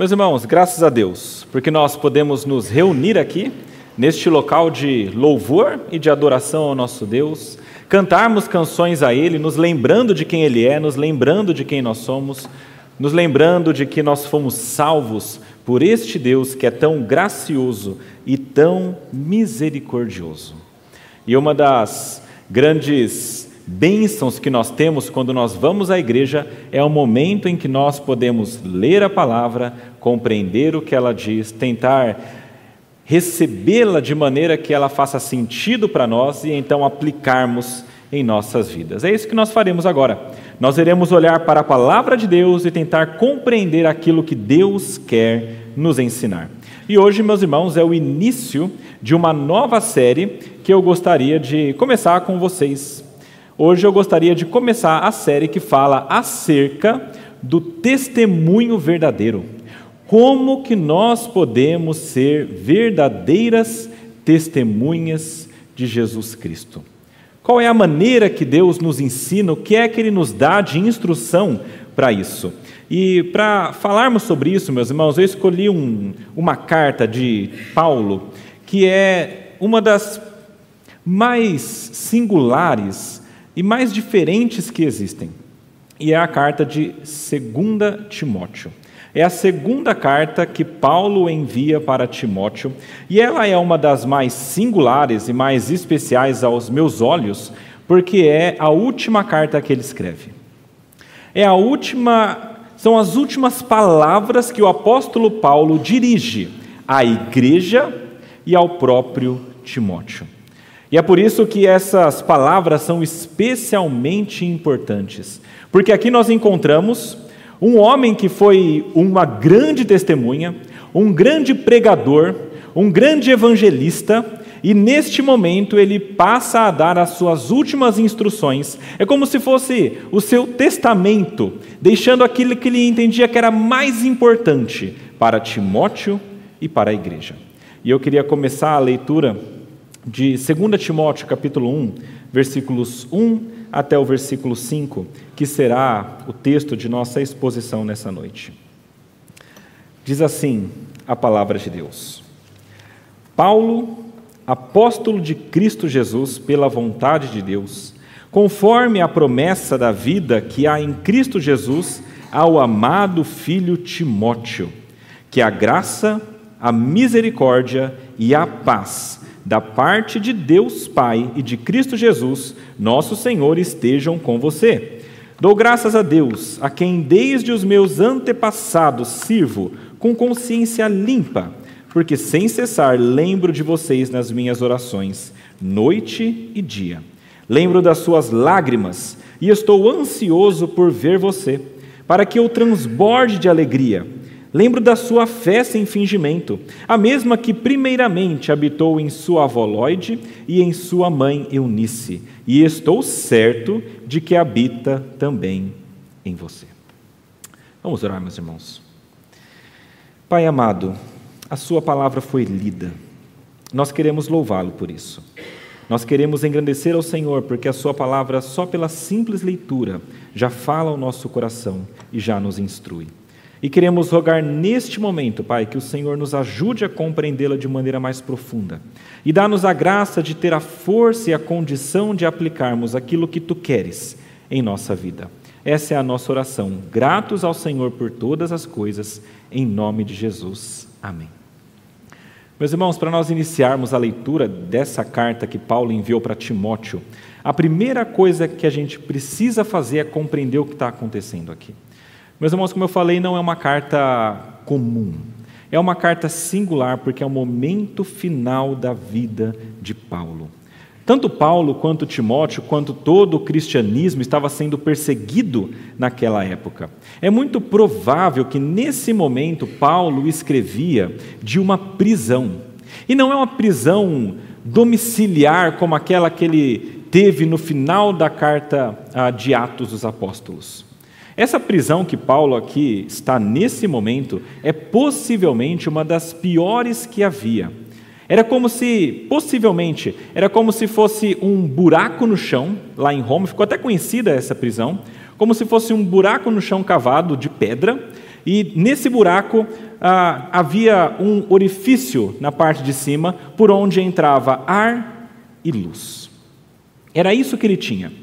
Meus irmãos, graças a Deus, porque nós podemos nos reunir aqui, neste local de louvor e de adoração ao nosso Deus, cantarmos canções a Ele, nos lembrando de quem Ele é, nos lembrando de quem nós somos, nos lembrando de que nós fomos salvos por este Deus que é tão gracioso e tão misericordioso. E uma das grandes bênçãos que nós temos quando nós vamos à igreja é o momento em que nós podemos ler a palavra, compreender o que ela diz, tentar recebê-la de maneira que ela faça sentido para nós e então aplicarmos em nossas vidas. É isso que nós faremos agora. Nós iremos olhar para a palavra de Deus e tentar compreender aquilo que Deus quer nos ensinar. E hoje, meus irmãos, é o início de uma nova série que eu gostaria de começar com vocês. Hoje eu gostaria de começar a série que fala acerca do testemunho verdadeiro. Como que nós podemos ser verdadeiras testemunhas de Jesus Cristo? Qual é a maneira que Deus nos ensina? O que é que Ele nos dá de instrução para isso? E para falarmos sobre isso, meus irmãos, eu escolhi um, uma carta de Paulo que é uma das mais singulares e mais diferentes que existem. E é a carta de 2 Timóteo. É a segunda carta que Paulo envia para Timóteo, e ela é uma das mais singulares e mais especiais aos meus olhos, porque é a última carta que ele escreve. É a última, são as últimas palavras que o apóstolo Paulo dirige à igreja e ao próprio Timóteo. E é por isso que essas palavras são especialmente importantes, porque aqui nós encontramos um homem que foi uma grande testemunha, um grande pregador, um grande evangelista, e neste momento ele passa a dar as suas últimas instruções. É como se fosse o seu testamento, deixando aquilo que ele entendia que era mais importante para Timóteo e para a igreja. E eu queria começar a leitura de 2 Timóteo, capítulo 1, versículos 1 até o versículo 5, que será o texto de nossa exposição nessa noite. Diz assim a palavra de Deus: Paulo, apóstolo de Cristo Jesus, pela vontade de Deus, conforme a promessa da vida que há em Cristo Jesus ao amado filho Timóteo, que a graça, a misericórdia e a paz da parte de Deus Pai e de Cristo Jesus, nosso Senhor, estejam com você. Dou graças a Deus, a quem desde os meus antepassados sirvo com consciência limpa, porque sem cessar lembro de vocês nas minhas orações, noite e dia. Lembro das suas lágrimas e estou ansioso por ver você, para que eu transborde de alegria Lembro da sua fé sem fingimento, a mesma que primeiramente habitou em sua avó Lloyd e em sua mãe Eunice, e estou certo de que habita também em você. Vamos orar, meus irmãos. Pai amado, a sua palavra foi lida. Nós queremos louvá-lo por isso. Nós queremos engrandecer ao Senhor, porque a Sua palavra, só pela simples leitura, já fala ao nosso coração e já nos instrui. E queremos rogar neste momento, Pai, que o Senhor nos ajude a compreendê-la de maneira mais profunda e dá-nos a graça de ter a força e a condição de aplicarmos aquilo que tu queres em nossa vida. Essa é a nossa oração. Gratos ao Senhor por todas as coisas, em nome de Jesus. Amém. Meus irmãos, para nós iniciarmos a leitura dessa carta que Paulo enviou para Timóteo, a primeira coisa que a gente precisa fazer é compreender o que está acontecendo aqui. Meus irmãos, como eu falei, não é uma carta comum. É uma carta singular porque é o momento final da vida de Paulo. Tanto Paulo quanto Timóteo, quanto todo o cristianismo estava sendo perseguido naquela época. É muito provável que nesse momento Paulo escrevia de uma prisão. E não é uma prisão domiciliar como aquela que ele teve no final da carta ah, de Atos dos Apóstolos. Essa prisão que Paulo aqui está nesse momento é possivelmente uma das piores que havia. Era como se, possivelmente, era como se fosse um buraco no chão, lá em Roma, ficou até conhecida essa prisão, como se fosse um buraco no chão cavado de pedra, e nesse buraco ah, havia um orifício na parte de cima por onde entrava ar e luz. Era isso que ele tinha.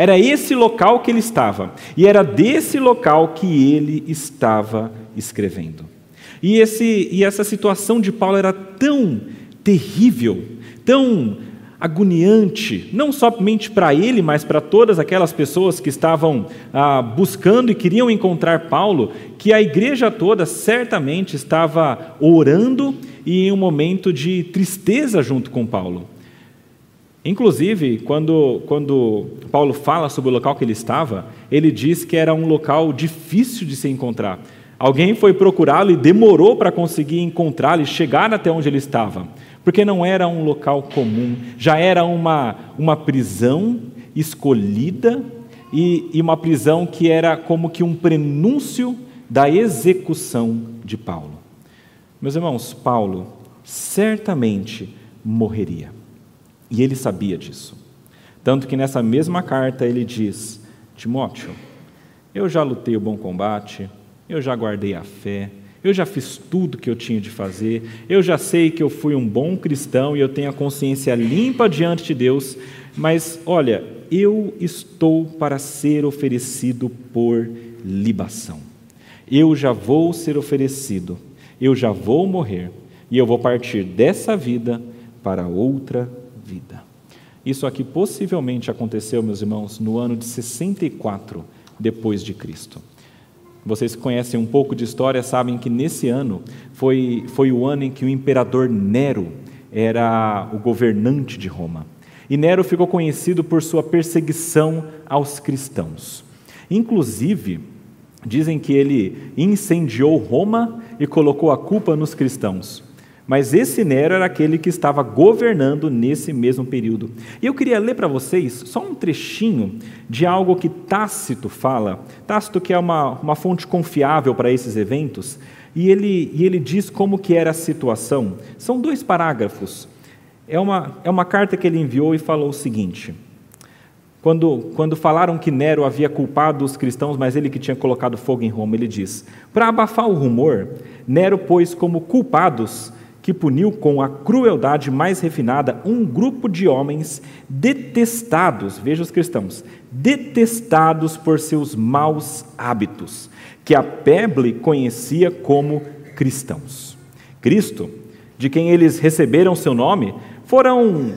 Era esse local que ele estava. E era desse local que ele estava escrevendo. E, esse, e essa situação de Paulo era tão terrível, tão agoniante, não somente para ele, mas para todas aquelas pessoas que estavam ah, buscando e queriam encontrar Paulo, que a igreja toda certamente estava orando e em um momento de tristeza junto com Paulo. Inclusive, quando, quando Paulo fala sobre o local que ele estava, ele diz que era um local difícil de se encontrar. Alguém foi procurá-lo e demorou para conseguir encontrá-lo e chegar até onde ele estava porque não era um local comum, já era uma, uma prisão escolhida e, e uma prisão que era como que um prenúncio da execução de Paulo. Meus irmãos, Paulo certamente morreria. E ele sabia disso. Tanto que nessa mesma carta ele diz: Timóteo, eu já lutei o bom combate, eu já guardei a fé, eu já fiz tudo que eu tinha de fazer, eu já sei que eu fui um bom cristão e eu tenho a consciência limpa diante de Deus, mas olha, eu estou para ser oferecido por libação. Eu já vou ser oferecido, eu já vou morrer e eu vou partir dessa vida para outra vida. Isso aqui possivelmente aconteceu, meus irmãos, no ano de 64 depois de Cristo. Vocês que conhecem um pouco de história sabem que nesse ano foi, foi o ano em que o imperador Nero era o governante de Roma. E Nero ficou conhecido por sua perseguição aos cristãos. Inclusive, dizem que ele incendiou Roma e colocou a culpa nos cristãos. Mas esse Nero era aquele que estava governando nesse mesmo período. E eu queria ler para vocês só um trechinho de algo que Tácito fala. Tácito, que é uma, uma fonte confiável para esses eventos, e ele, e ele diz como que era a situação. São dois parágrafos. É uma, é uma carta que ele enviou e falou o seguinte. Quando, quando falaram que Nero havia culpado os cristãos, mas ele que tinha colocado fogo em Roma, ele diz: Para abafar o rumor, Nero pôs como culpados que puniu com a crueldade mais refinada um grupo de homens detestados, veja os cristãos, detestados por seus maus hábitos, que a Peble conhecia como cristãos. Cristo, de quem eles receberam seu nome, foram,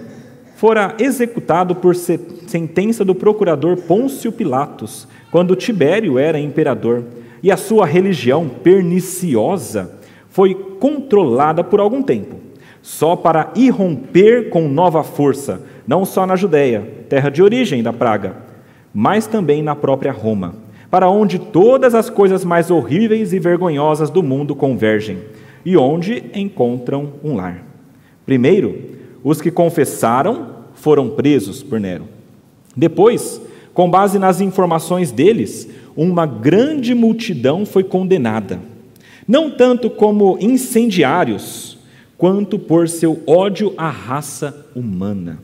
fora executado por sentença do procurador Pôncio Pilatos, quando Tibério era imperador, e a sua religião perniciosa foi controlada por algum tempo, só para irromper com nova força, não só na Judéia, terra de origem da praga, mas também na própria Roma, para onde todas as coisas mais horríveis e vergonhosas do mundo convergem e onde encontram um lar. Primeiro, os que confessaram foram presos por Nero. Depois, com base nas informações deles, uma grande multidão foi condenada não tanto como incendiários, quanto por seu ódio à raça humana.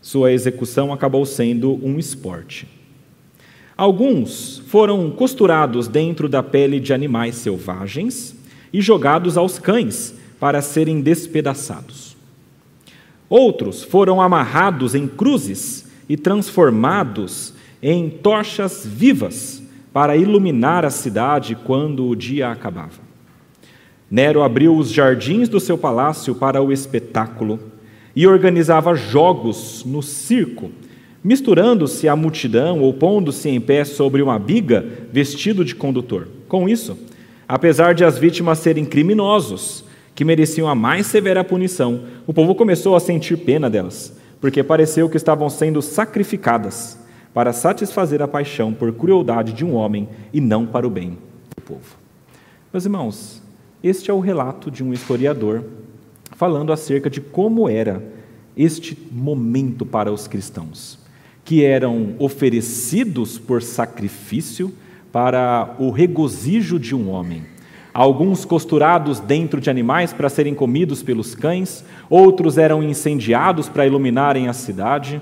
Sua execução acabou sendo um esporte. Alguns foram costurados dentro da pele de animais selvagens e jogados aos cães para serem despedaçados. Outros foram amarrados em cruzes e transformados em tochas vivas para iluminar a cidade quando o dia acabava. Nero abriu os jardins do seu palácio para o espetáculo e organizava jogos no circo, misturando-se à multidão ou pondo-se em pé sobre uma biga vestido de condutor. Com isso, apesar de as vítimas serem criminosos, que mereciam a mais severa punição, o povo começou a sentir pena delas, porque pareceu que estavam sendo sacrificadas para satisfazer a paixão por crueldade de um homem e não para o bem do povo. Meus irmãos, este é o relato de um historiador falando acerca de como era este momento para os cristãos, que eram oferecidos por sacrifício para o regozijo de um homem. Alguns costurados dentro de animais para serem comidos pelos cães, outros eram incendiados para iluminarem a cidade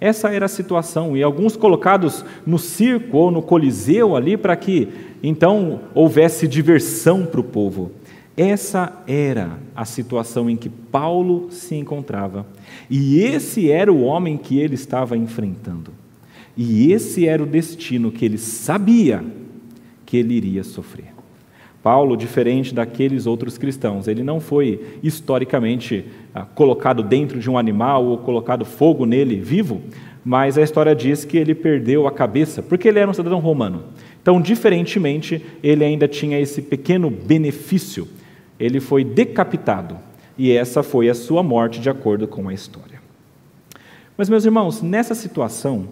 Essa era a situação, e alguns colocados no circo ou no coliseu ali para que então houvesse diversão para o povo. Essa era a situação em que Paulo se encontrava, e esse era o homem que ele estava enfrentando, e esse era o destino que ele sabia que ele iria sofrer. Paulo, diferente daqueles outros cristãos, ele não foi historicamente ah, colocado dentro de um animal ou colocado fogo nele vivo, mas a história diz que ele perdeu a cabeça, porque ele era um cidadão romano. Então, diferentemente, ele ainda tinha esse pequeno benefício. Ele foi decapitado, e essa foi a sua morte, de acordo com a história. Mas, meus irmãos, nessa situação,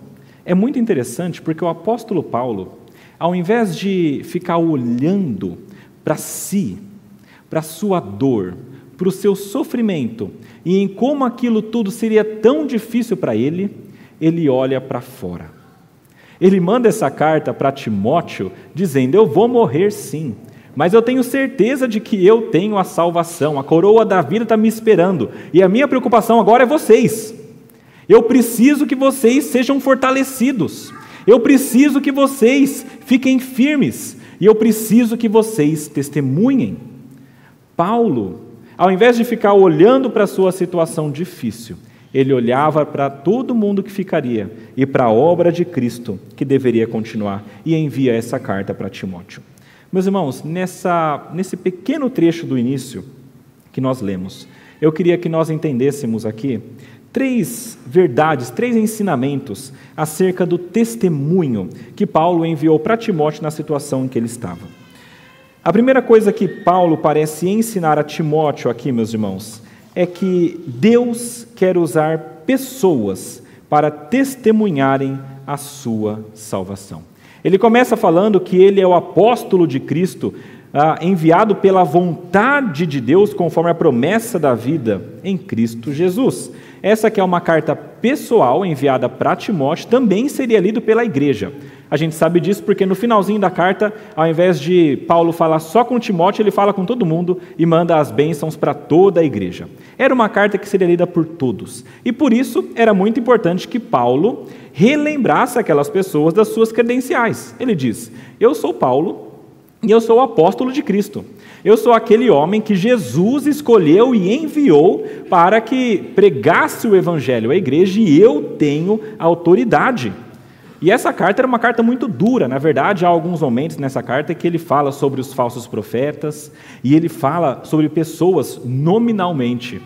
é muito interessante porque o apóstolo Paulo, ao invés de ficar olhando para si, para sua dor, para o seu sofrimento e em como aquilo tudo seria tão difícil para ele, ele olha para fora. Ele manda essa carta para Timóteo dizendo: Eu vou morrer sim, mas eu tenho certeza de que eu tenho a salvação, a coroa da vida está me esperando, e a minha preocupação agora é vocês. Eu preciso que vocês sejam fortalecidos, eu preciso que vocês fiquem firmes, e eu preciso que vocês testemunhem. Paulo, ao invés de ficar olhando para a sua situação difícil, ele olhava para todo mundo que ficaria e para a obra de Cristo que deveria continuar e envia essa carta para Timóteo. Meus irmãos, nessa, nesse pequeno trecho do início que nós lemos, eu queria que nós entendêssemos aqui três verdades, três ensinamentos acerca do testemunho que Paulo enviou para Timóteo na situação em que ele estava. A primeira coisa que Paulo parece ensinar a Timóteo aqui, meus irmãos, é que Deus quer usar pessoas para testemunharem a sua salvação. Ele começa falando que ele é o apóstolo de Cristo, ah, enviado pela vontade de Deus, conforme a promessa da vida em Cristo Jesus. Essa que é uma carta pessoal enviada para Timóteo, também seria lido pela igreja. A gente sabe disso porque no finalzinho da carta, ao invés de Paulo falar só com Timóteo, ele fala com todo mundo e manda as bênçãos para toda a igreja. Era uma carta que seria lida por todos. E por isso era muito importante que Paulo relembrasse aquelas pessoas das suas credenciais. Ele diz: Eu sou Paulo e eu sou o apóstolo de Cristo. Eu sou aquele homem que Jesus escolheu e enviou para que pregasse o evangelho à igreja e eu tenho autoridade. E essa carta era uma carta muito dura, na verdade, há alguns momentos nessa carta que ele fala sobre os falsos profetas e ele fala sobre pessoas nominalmente.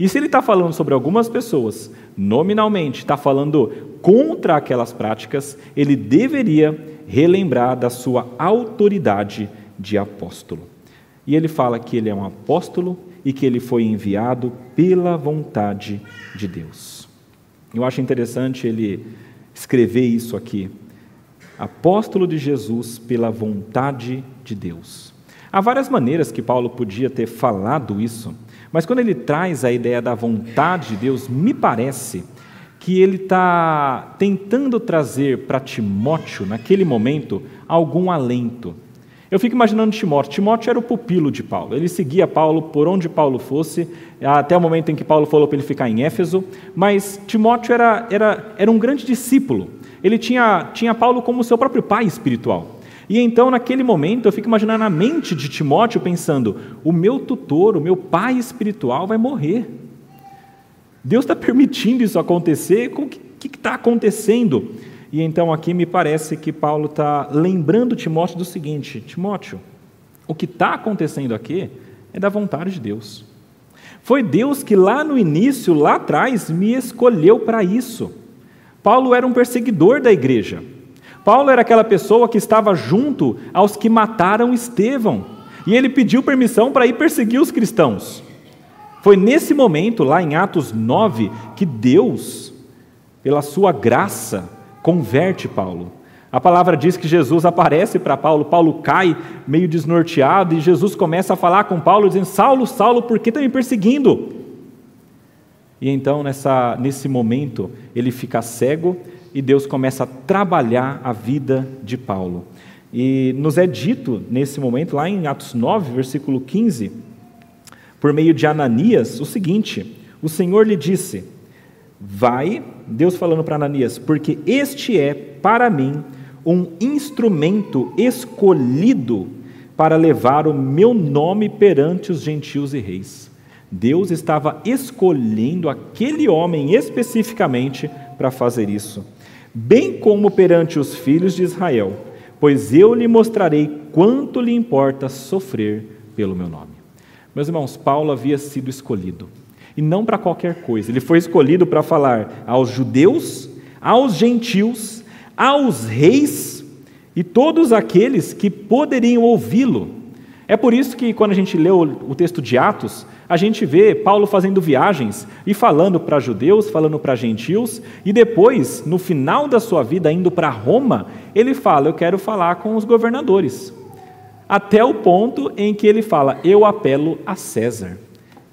E se ele está falando sobre algumas pessoas nominalmente, está falando contra aquelas práticas, ele deveria relembrar da sua autoridade de apóstolo. E ele fala que ele é um apóstolo e que ele foi enviado pela vontade de Deus. Eu acho interessante ele escrever isso aqui. Apóstolo de Jesus pela vontade de Deus. Há várias maneiras que Paulo podia ter falado isso, mas quando ele traz a ideia da vontade de Deus, me parece que ele está tentando trazer para Timóteo, naquele momento, algum alento. Eu fico imaginando Timóteo. Timóteo era o pupilo de Paulo. Ele seguia Paulo por onde Paulo fosse, até o momento em que Paulo falou para ele ficar em Éfeso. Mas Timóteo era, era, era um grande discípulo. Ele tinha, tinha Paulo como seu próprio pai espiritual. E então, naquele momento, eu fico imaginando a mente de Timóteo pensando: o meu tutor, o meu pai espiritual vai morrer. Deus está permitindo isso acontecer? O que está acontecendo? E então aqui me parece que Paulo está lembrando Timóteo do seguinte: Timóteo, o que está acontecendo aqui é da vontade de Deus. Foi Deus que lá no início, lá atrás, me escolheu para isso. Paulo era um perseguidor da igreja. Paulo era aquela pessoa que estava junto aos que mataram Estevão. E ele pediu permissão para ir perseguir os cristãos. Foi nesse momento, lá em Atos 9, que Deus, pela sua graça, converte Paulo. A palavra diz que Jesus aparece para Paulo, Paulo cai meio desnorteado e Jesus começa a falar com Paulo, dizendo: Saulo, Saulo, por que está me perseguindo? E então, nessa, nesse momento, ele fica cego e Deus começa a trabalhar a vida de Paulo. E nos é dito nesse momento, lá em Atos 9, versículo 15, por meio de Ananias, o seguinte: O Senhor lhe disse: Vai, Deus falando para Ananias, porque este é para mim um instrumento escolhido para levar o meu nome perante os gentios e reis. Deus estava escolhendo aquele homem especificamente para fazer isso, bem como perante os filhos de Israel, pois eu lhe mostrarei quanto lhe importa sofrer pelo meu nome. Meus irmãos, Paulo havia sido escolhido, e não para qualquer coisa, ele foi escolhido para falar aos judeus, aos gentios, aos reis e todos aqueles que poderiam ouvi-lo. É por isso que, quando a gente lê o texto de Atos, a gente vê Paulo fazendo viagens e falando para judeus, falando para gentios, e depois, no final da sua vida, indo para Roma, ele fala: Eu quero falar com os governadores. Até o ponto em que ele fala: Eu apelo a César.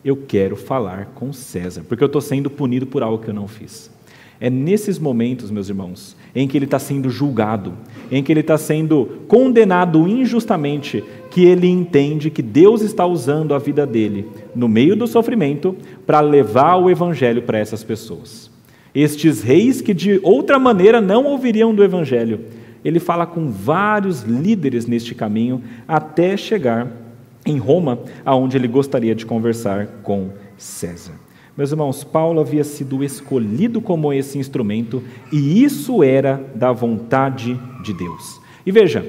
Eu quero falar com César, porque eu estou sendo punido por algo que eu não fiz. É nesses momentos, meus irmãos, em que ele está sendo julgado, em que ele está sendo condenado injustamente, que ele entende que Deus está usando a vida dele, no meio do sofrimento, para levar o evangelho para essas pessoas. Estes reis que de outra maneira não ouviriam do evangelho. Ele fala com vários líderes neste caminho até chegar em Roma, aonde ele gostaria de conversar com César. Meus irmãos, Paulo havia sido escolhido como esse instrumento e isso era da vontade de Deus. E veja,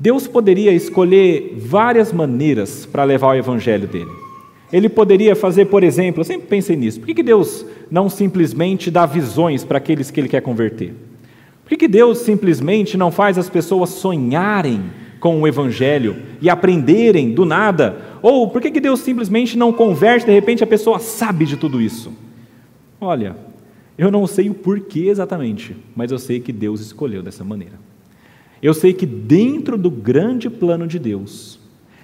Deus poderia escolher várias maneiras para levar o evangelho dele. Ele poderia fazer, por exemplo, eu sempre pensei nisso, por que Deus não simplesmente dá visões para aqueles que ele quer converter? Por que Deus simplesmente não faz as pessoas sonharem com o Evangelho e aprenderem do nada? Ou por que, que Deus simplesmente não converte, de repente a pessoa sabe de tudo isso? Olha, eu não sei o porquê exatamente, mas eu sei que Deus escolheu dessa maneira. Eu sei que dentro do grande plano de Deus,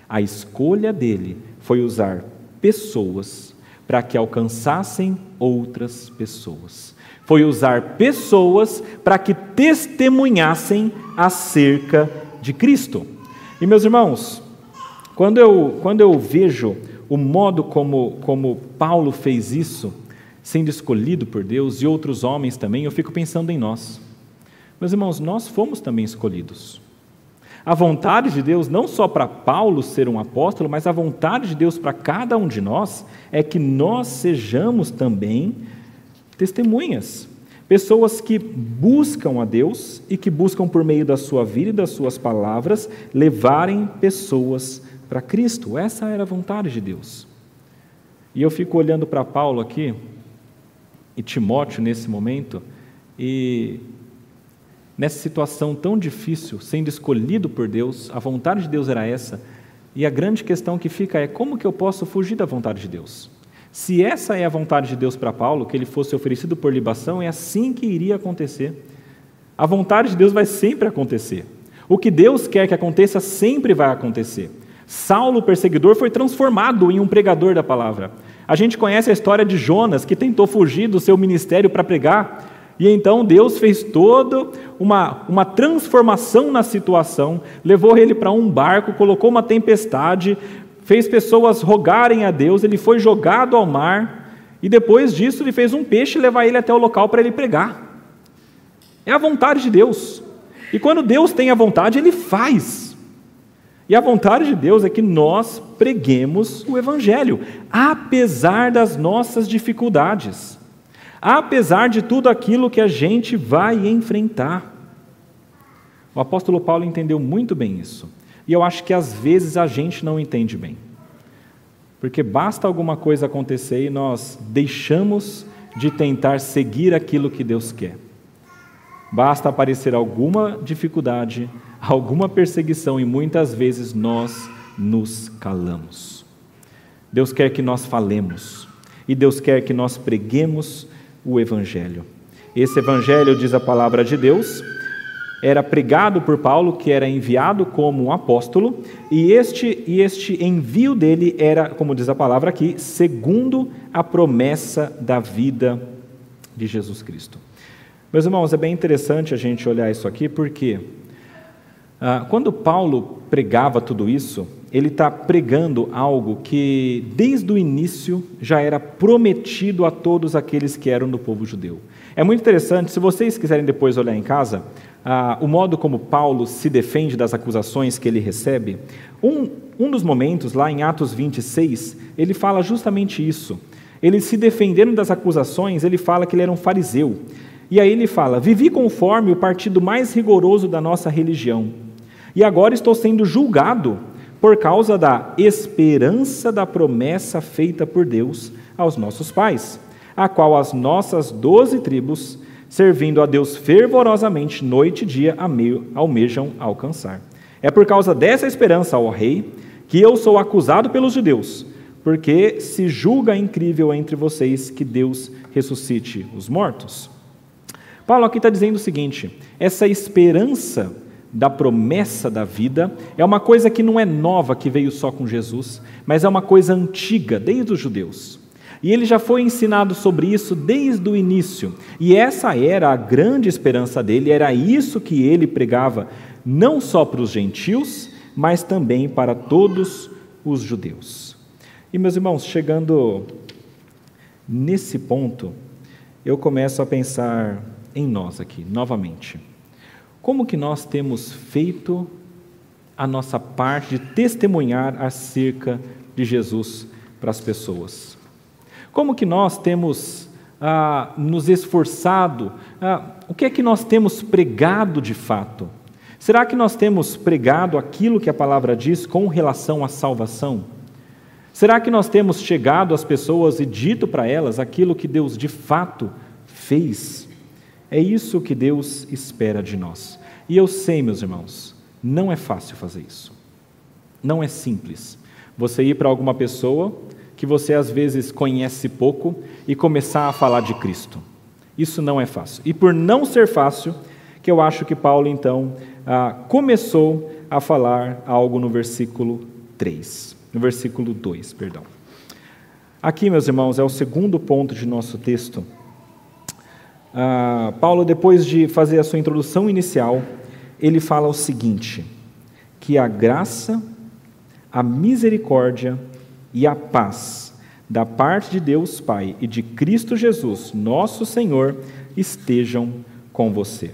a escolha dele foi usar pessoas para que alcançassem outras pessoas. Foi usar pessoas para que testemunhassem acerca de Cristo. E meus irmãos, quando eu, quando eu vejo o modo como, como Paulo fez isso, sendo escolhido por Deus e outros homens também, eu fico pensando em nós. Meus irmãos, nós fomos também escolhidos. A vontade de Deus, não só para Paulo ser um apóstolo, mas a vontade de Deus para cada um de nós é que nós sejamos também testemunhas. Pessoas que buscam a Deus e que buscam, por meio da sua vida e das suas palavras, levarem pessoas para Cristo. Essa era a vontade de Deus. E eu fico olhando para Paulo aqui, e Timóteo nesse momento, e nessa situação tão difícil, sendo escolhido por Deus, a vontade de Deus era essa, e a grande questão que fica é como que eu posso fugir da vontade de Deus? Se essa é a vontade de Deus para Paulo, que ele fosse oferecido por libação, é assim que iria acontecer. A vontade de Deus vai sempre acontecer. O que Deus quer que aconteça sempre vai acontecer. Saulo, o perseguidor, foi transformado em um pregador da palavra. A gente conhece a história de Jonas, que tentou fugir do seu ministério para pregar, e então Deus fez toda uma, uma transformação na situação, levou ele para um barco, colocou uma tempestade, fez pessoas rogarem a Deus, ele foi jogado ao mar, e depois disso ele fez um peixe levar ele até o local para ele pregar. É a vontade de Deus. E quando Deus tem a vontade, ele faz. E a vontade de Deus é que nós preguemos o Evangelho, apesar das nossas dificuldades, apesar de tudo aquilo que a gente vai enfrentar. O apóstolo Paulo entendeu muito bem isso. E eu acho que às vezes a gente não entende bem. Porque basta alguma coisa acontecer e nós deixamos de tentar seguir aquilo que Deus quer. Basta aparecer alguma dificuldade, alguma perseguição e muitas vezes nós nos calamos. Deus quer que nós falemos e Deus quer que nós preguemos o Evangelho. Esse Evangelho, diz a palavra de Deus, era pregado por Paulo, que era enviado como um apóstolo, e este, e este envio dele era, como diz a palavra aqui, segundo a promessa da vida de Jesus Cristo. Meus irmãos, é bem interessante a gente olhar isso aqui, porque ah, quando Paulo pregava tudo isso, ele está pregando algo que, desde o início, já era prometido a todos aqueles que eram do povo judeu. É muito interessante, se vocês quiserem depois olhar em casa, ah, o modo como Paulo se defende das acusações que ele recebe, um, um dos momentos, lá em Atos 26, ele fala justamente isso. Ele se defendendo das acusações, ele fala que ele era um fariseu. E aí ele fala: Vivi conforme o partido mais rigoroso da nossa religião, e agora estou sendo julgado por causa da esperança da promessa feita por Deus aos nossos pais a qual as nossas doze tribos, servindo a Deus fervorosamente, noite e dia, almejam alcançar. É por causa dessa esperança, ó Rei, que eu sou acusado pelos judeus, porque se julga incrível entre vocês que Deus ressuscite os mortos. Paulo aqui está dizendo o seguinte: essa esperança da promessa da vida é uma coisa que não é nova, que veio só com Jesus, mas é uma coisa antiga, desde os judeus. E ele já foi ensinado sobre isso desde o início. E essa era a grande esperança dele, era isso que ele pregava, não só para os gentios, mas também para todos os judeus. E meus irmãos, chegando nesse ponto, eu começo a pensar em nós aqui, novamente. Como que nós temos feito a nossa parte de testemunhar acerca de Jesus para as pessoas? Como que nós temos ah, nos esforçado? Ah, o que é que nós temos pregado de fato? Será que nós temos pregado aquilo que a palavra diz com relação à salvação? Será que nós temos chegado às pessoas e dito para elas aquilo que Deus de fato fez? É isso que Deus espera de nós. E eu sei, meus irmãos, não é fácil fazer isso. Não é simples. Você ir para alguma pessoa que você às vezes conhece pouco e começar a falar de Cristo. Isso não é fácil. E por não ser fácil, que eu acho que Paulo então ah, começou a falar algo no versículo 3, no versículo 2, perdão. Aqui, meus irmãos, é o segundo ponto de nosso texto. Ah, Paulo, depois de fazer a sua introdução inicial, ele fala o seguinte: que a graça, a misericórdia e a paz da parte de Deus Pai e de Cristo Jesus, nosso Senhor, estejam com você.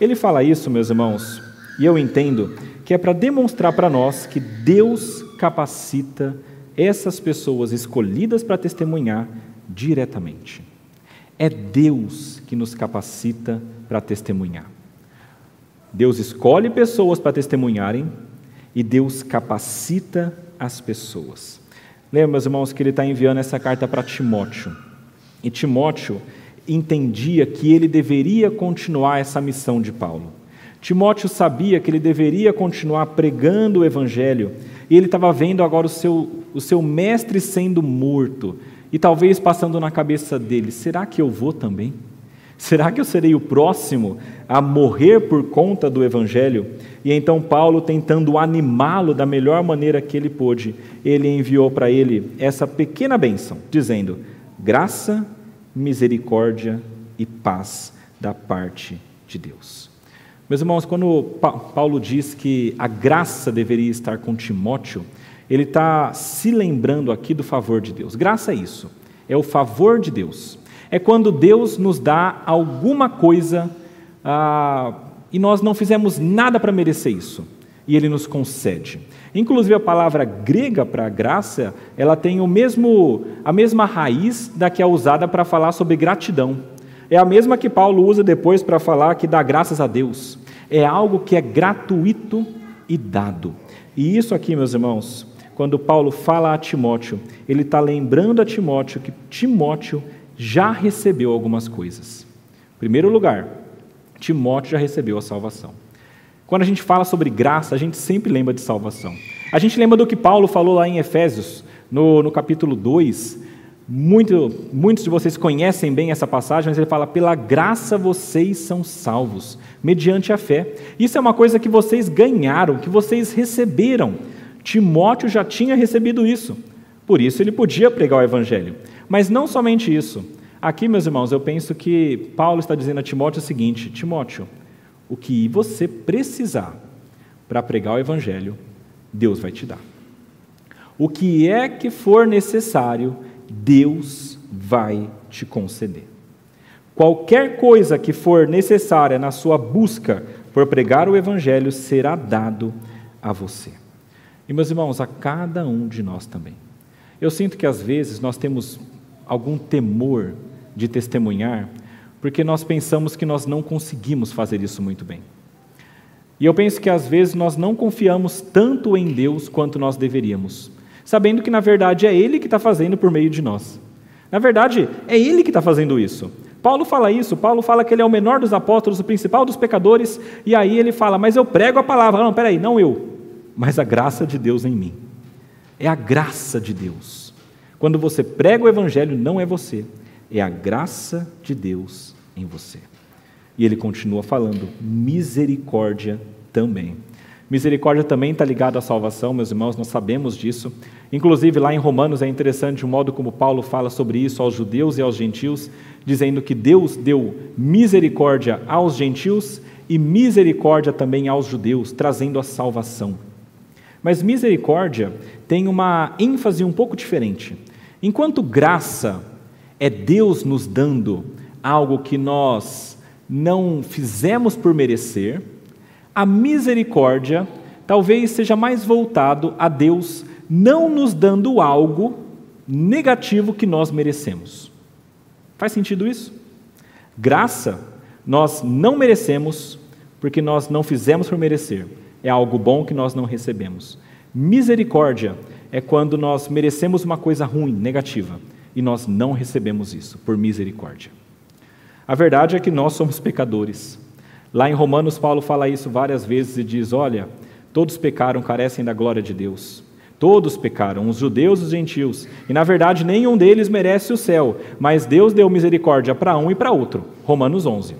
Ele fala isso, meus irmãos, e eu entendo que é para demonstrar para nós que Deus capacita essas pessoas escolhidas para testemunhar diretamente. É Deus que nos capacita para testemunhar. Deus escolhe pessoas para testemunharem e Deus capacita as pessoas. Lembra, meus irmãos, que ele está enviando essa carta para Timóteo. E Timóteo entendia que ele deveria continuar essa missão de Paulo. Timóteo sabia que ele deveria continuar pregando o Evangelho, e ele estava vendo agora o seu, o seu mestre sendo morto, e talvez passando na cabeça dele: será que eu vou também? Será que eu serei o próximo a morrer por conta do Evangelho? E então Paulo, tentando animá-lo da melhor maneira que ele pôde, ele enviou para ele essa pequena bênção, dizendo: graça, misericórdia e paz da parte de Deus. Meus irmãos, quando Paulo diz que a graça deveria estar com Timóteo, ele está se lembrando aqui do favor de Deus. Graça é isso, é o favor de Deus. É quando Deus nos dá alguma coisa ah, e nós não fizemos nada para merecer isso, e Ele nos concede. Inclusive a palavra grega para graça, ela tem o mesmo, a mesma raiz da que é usada para falar sobre gratidão. É a mesma que Paulo usa depois para falar que dá graças a Deus. É algo que é gratuito e dado. E isso aqui, meus irmãos, quando Paulo fala a Timóteo, ele está lembrando a Timóteo que Timóteo já recebeu algumas coisas. Em primeiro lugar, Timóteo já recebeu a salvação. Quando a gente fala sobre graça, a gente sempre lembra de salvação. A gente lembra do que Paulo falou lá em Efésios, no, no capítulo 2. Muito, muitos de vocês conhecem bem essa passagem, mas ele fala: pela graça vocês são salvos, mediante a fé. Isso é uma coisa que vocês ganharam, que vocês receberam. Timóteo já tinha recebido isso, por isso ele podia pregar o evangelho. Mas não somente isso. Aqui, meus irmãos, eu penso que Paulo está dizendo a Timóteo o seguinte: Timóteo, o que você precisar para pregar o Evangelho, Deus vai te dar. O que é que for necessário, Deus vai te conceder. Qualquer coisa que for necessária na sua busca por pregar o Evangelho será dado a você. E, meus irmãos, a cada um de nós também. Eu sinto que às vezes nós temos algum temor de testemunhar, porque nós pensamos que nós não conseguimos fazer isso muito bem. E eu penso que às vezes nós não confiamos tanto em Deus quanto nós deveríamos, sabendo que na verdade é Ele que está fazendo por meio de nós. Na verdade, é Ele que está fazendo isso. Paulo fala isso, Paulo fala que ele é o menor dos apóstolos, o principal dos pecadores, e aí ele fala, mas eu prego a palavra. Não, peraí, não eu, mas a graça de Deus em mim. É a graça de Deus. Quando você prega o evangelho, não é você, é a graça de Deus em você. E ele continua falando, misericórdia também. Misericórdia também está ligado à salvação, meus irmãos, nós sabemos disso. Inclusive, lá em Romanos é interessante o modo como Paulo fala sobre isso aos judeus e aos gentios, dizendo que Deus deu misericórdia aos gentios e misericórdia também aos judeus, trazendo a salvação. Mas misericórdia tem uma ênfase um pouco diferente. Enquanto graça é Deus nos dando algo que nós não fizemos por merecer, a misericórdia talvez seja mais voltado a Deus não nos dando algo negativo que nós merecemos. Faz sentido isso? Graça, nós não merecemos porque nós não fizemos por merecer. É algo bom que nós não recebemos. Misericórdia é quando nós merecemos uma coisa ruim, negativa, e nós não recebemos isso por misericórdia. A verdade é que nós somos pecadores. Lá em Romanos, Paulo fala isso várias vezes e diz: Olha, todos pecaram, carecem da glória de Deus. Todos pecaram, os judeus e os gentios, e na verdade nenhum deles merece o céu, mas Deus deu misericórdia para um e para outro. Romanos 11.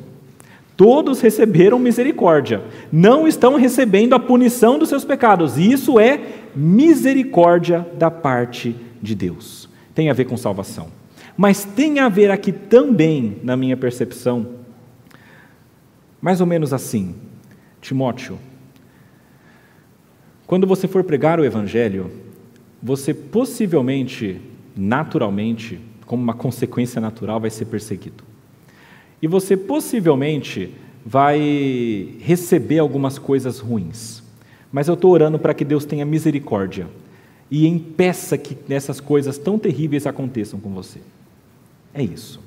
Todos receberam misericórdia, não estão recebendo a punição dos seus pecados, e isso é misericórdia da parte de Deus. Tem a ver com salvação. Mas tem a ver aqui também, na minha percepção, mais ou menos assim: Timóteo, quando você for pregar o Evangelho, você possivelmente, naturalmente, como uma consequência natural, vai ser perseguido. E você possivelmente vai receber algumas coisas ruins. Mas eu estou orando para que Deus tenha misericórdia e impeça que essas coisas tão terríveis aconteçam com você. É isso.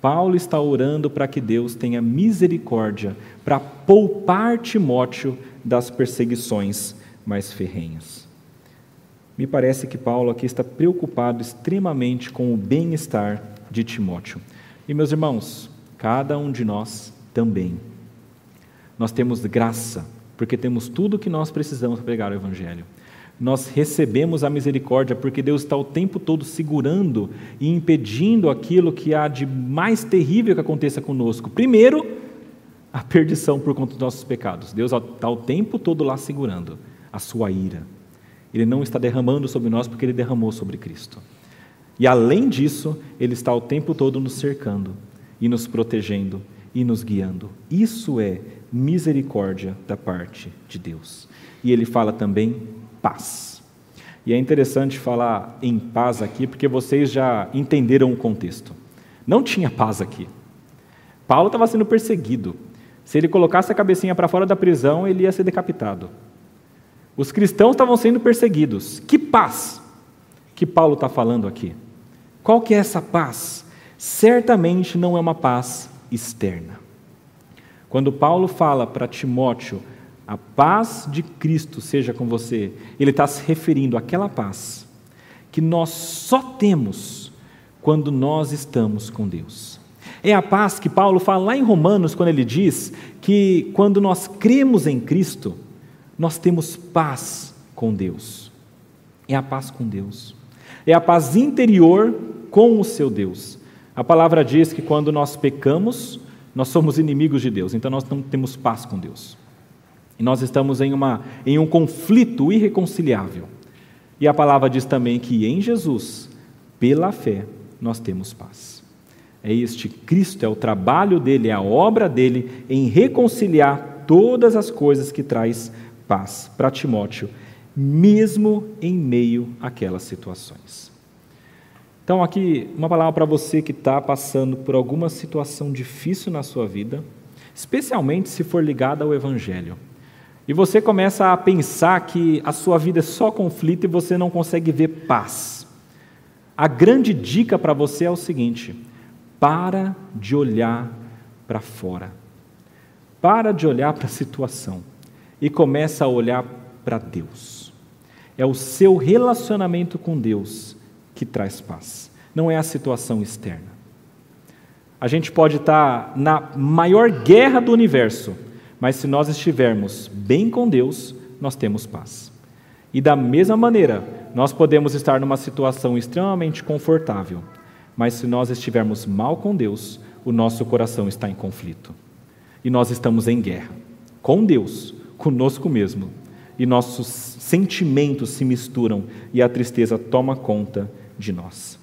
Paulo está orando para que Deus tenha misericórdia para poupar Timóteo das perseguições mais ferrenhas. Me parece que Paulo aqui está preocupado extremamente com o bem-estar de Timóteo. E, meus irmãos, cada um de nós também. Nós temos graça, porque temos tudo o que nós precisamos para pregar o Evangelho. Nós recebemos a misericórdia porque Deus está o tempo todo segurando e impedindo aquilo que há de mais terrível que aconteça conosco. Primeiro, a perdição por conta dos nossos pecados. Deus está o tempo todo lá segurando a sua ira. Ele não está derramando sobre nós porque ele derramou sobre Cristo. E além disso, ele está o tempo todo nos cercando e nos protegendo e nos guiando. Isso é misericórdia da parte de Deus. E ele fala também paz. E é interessante falar em paz aqui, porque vocês já entenderam o contexto. Não tinha paz aqui. Paulo estava sendo perseguido. Se ele colocasse a cabecinha para fora da prisão, ele ia ser decapitado. Os cristãos estavam sendo perseguidos. Que paz que Paulo está falando aqui? Qual que é essa paz? Certamente não é uma paz externa. Quando Paulo fala para Timóteo, a paz de Cristo seja com você, ele está se referindo àquela paz que nós só temos quando nós estamos com Deus. É a paz que Paulo fala lá em Romanos, quando ele diz que quando nós cremos em Cristo, nós temos paz com Deus. É a paz com Deus. É a paz interior com o seu Deus. A palavra diz que quando nós pecamos, nós somos inimigos de Deus, então nós não temos paz com Deus. E nós estamos em, uma, em um conflito irreconciliável. E a palavra diz também que em Jesus, pela fé, nós temos paz. É este Cristo, é o trabalho dele, é a obra dele em reconciliar todas as coisas que traz paz para Timóteo mesmo em meio àquelas situações. Então, aqui, uma palavra para você que está passando por alguma situação difícil na sua vida, especialmente se for ligada ao Evangelho. E você começa a pensar que a sua vida é só conflito e você não consegue ver paz. A grande dica para você é o seguinte: para de olhar para fora. Para de olhar para a situação e começa a olhar para Deus. É o seu relacionamento com Deus que traz paz, não é a situação externa. A gente pode estar na maior guerra do universo, mas se nós estivermos bem com Deus, nós temos paz. E da mesma maneira, nós podemos estar numa situação extremamente confortável, mas se nós estivermos mal com Deus, o nosso coração está em conflito. E nós estamos em guerra com Deus, conosco mesmo. E nossos sentimentos se misturam e a tristeza toma conta de nós.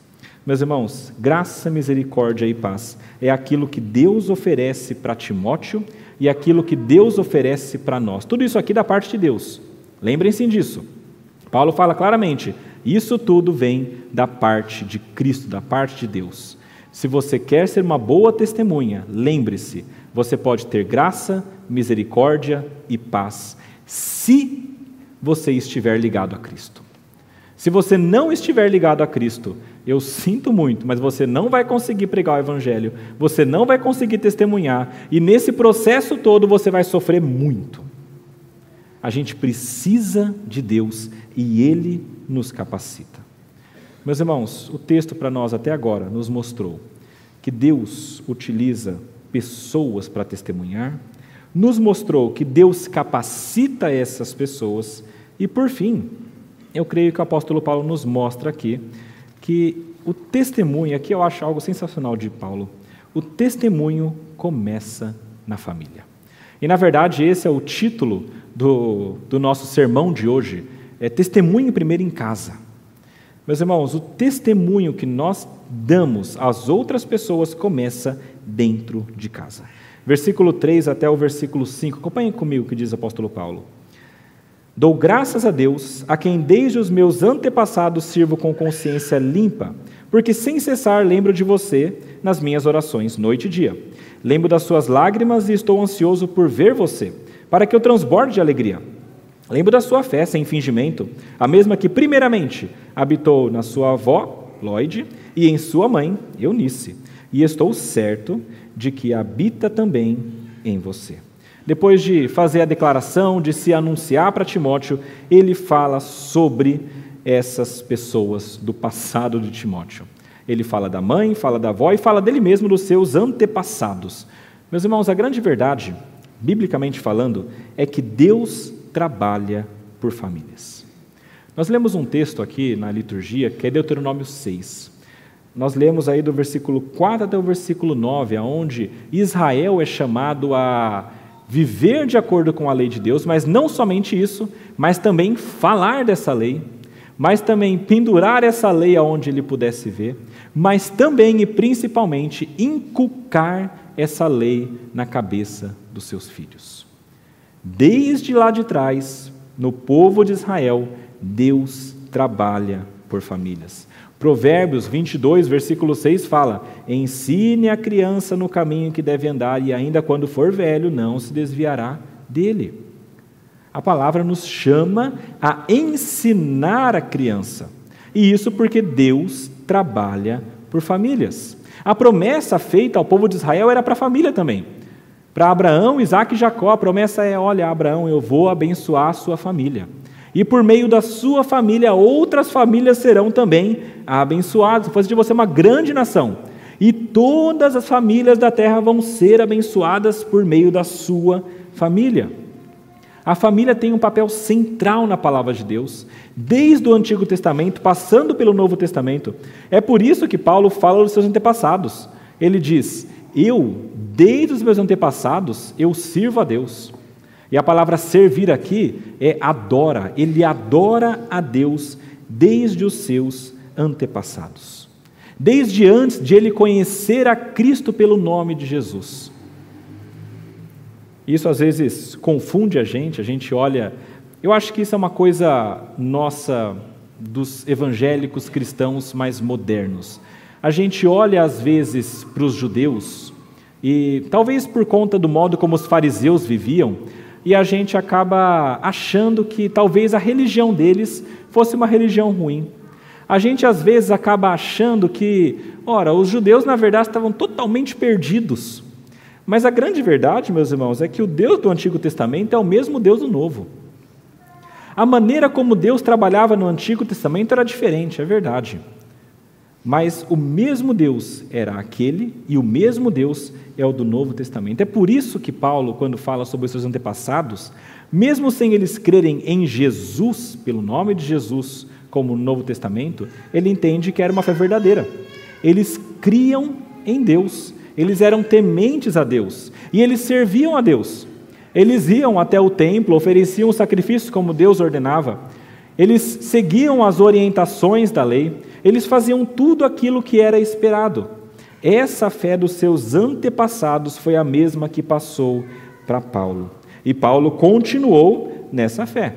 Meus irmãos, graça, misericórdia e paz é aquilo que Deus oferece para Timóteo e aquilo que Deus oferece para nós. Tudo isso aqui da parte de Deus. Lembrem-se disso. Paulo fala claramente: isso tudo vem da parte de Cristo, da parte de Deus. Se você quer ser uma boa testemunha, lembre-se, você pode ter graça, misericórdia e paz, se você estiver ligado a Cristo. Se você não estiver ligado a Cristo, eu sinto muito, mas você não vai conseguir pregar o Evangelho, você não vai conseguir testemunhar, e nesse processo todo você vai sofrer muito. A gente precisa de Deus e Ele nos capacita. Meus irmãos, o texto para nós até agora nos mostrou que Deus utiliza pessoas para testemunhar, nos mostrou que Deus capacita essas pessoas e, por fim, eu creio que o apóstolo Paulo nos mostra aqui que o testemunho, aqui eu acho algo sensacional de Paulo, o testemunho começa na família. E na verdade, esse é o título do, do nosso sermão de hoje: é Testemunho primeiro em casa. Meus irmãos, o testemunho que nós damos às outras pessoas começa dentro de casa. Versículo 3 até o versículo 5. Acompanhem comigo o que diz o apóstolo Paulo. Dou graças a Deus, a quem desde os meus antepassados sirvo com consciência limpa, porque sem cessar lembro de você nas minhas orações, noite e dia. Lembro das suas lágrimas e estou ansioso por ver você, para que eu transborde de alegria. Lembro da sua fé sem fingimento, a mesma que, primeiramente, habitou na sua avó, Lloyd, e em sua mãe, Eunice, e estou certo de que habita também em você. Depois de fazer a declaração, de se anunciar para Timóteo, ele fala sobre essas pessoas do passado de Timóteo. Ele fala da mãe, fala da avó e fala dele mesmo, dos seus antepassados. Meus irmãos, a grande verdade, biblicamente falando, é que Deus trabalha por famílias. Nós lemos um texto aqui na liturgia que é Deuteronômio 6. Nós lemos aí do versículo 4 até o versículo 9, aonde Israel é chamado a viver de acordo com a lei de Deus, mas não somente isso, mas também falar dessa lei, mas também pendurar essa lei aonde ele pudesse ver, mas também e principalmente inculcar essa lei na cabeça dos seus filhos. Desde lá de trás, no povo de Israel, Deus trabalha por famílias. Provérbios 22, versículo 6 fala: Ensine a criança no caminho que deve andar, e ainda quando for velho, não se desviará dele. A palavra nos chama a ensinar a criança. E isso porque Deus trabalha por famílias. A promessa feita ao povo de Israel era para a família também. Para Abraão, Isaac e Jacó, a promessa é: olha, Abraão, eu vou abençoar a sua família e por meio da sua família outras famílias serão também abençoadas. Vou fazer de você uma grande nação. E todas as famílias da terra vão ser abençoadas por meio da sua família. A família tem um papel central na palavra de Deus, desde o Antigo Testamento, passando pelo Novo Testamento. É por isso que Paulo fala dos seus antepassados. Ele diz: Eu, desde os meus antepassados, eu sirvo a Deus. E a palavra servir aqui é adora, ele adora a Deus desde os seus antepassados. Desde antes de ele conhecer a Cristo pelo nome de Jesus. Isso às vezes confunde a gente, a gente olha Eu acho que isso é uma coisa nossa, dos evangélicos cristãos mais modernos. A gente olha às vezes para os judeus, e talvez por conta do modo como os fariseus viviam, e a gente acaba achando que talvez a religião deles fosse uma religião ruim. A gente às vezes acaba achando que, ora, os judeus na verdade estavam totalmente perdidos. Mas a grande verdade, meus irmãos, é que o Deus do Antigo Testamento é o mesmo Deus do Novo. A maneira como Deus trabalhava no Antigo Testamento era diferente, é verdade. Mas o mesmo Deus era aquele e o mesmo Deus é o do Novo Testamento. É por isso que Paulo, quando fala sobre os seus antepassados, mesmo sem eles crerem em Jesus, pelo nome de Jesus, como no Novo Testamento, ele entende que era uma fé verdadeira. Eles criam em Deus, eles eram tementes a Deus e eles serviam a Deus. Eles iam até o templo, ofereciam sacrifícios como Deus ordenava. Eles seguiam as orientações da lei, eles faziam tudo aquilo que era esperado. Essa fé dos seus antepassados foi a mesma que passou para Paulo. E Paulo continuou nessa fé.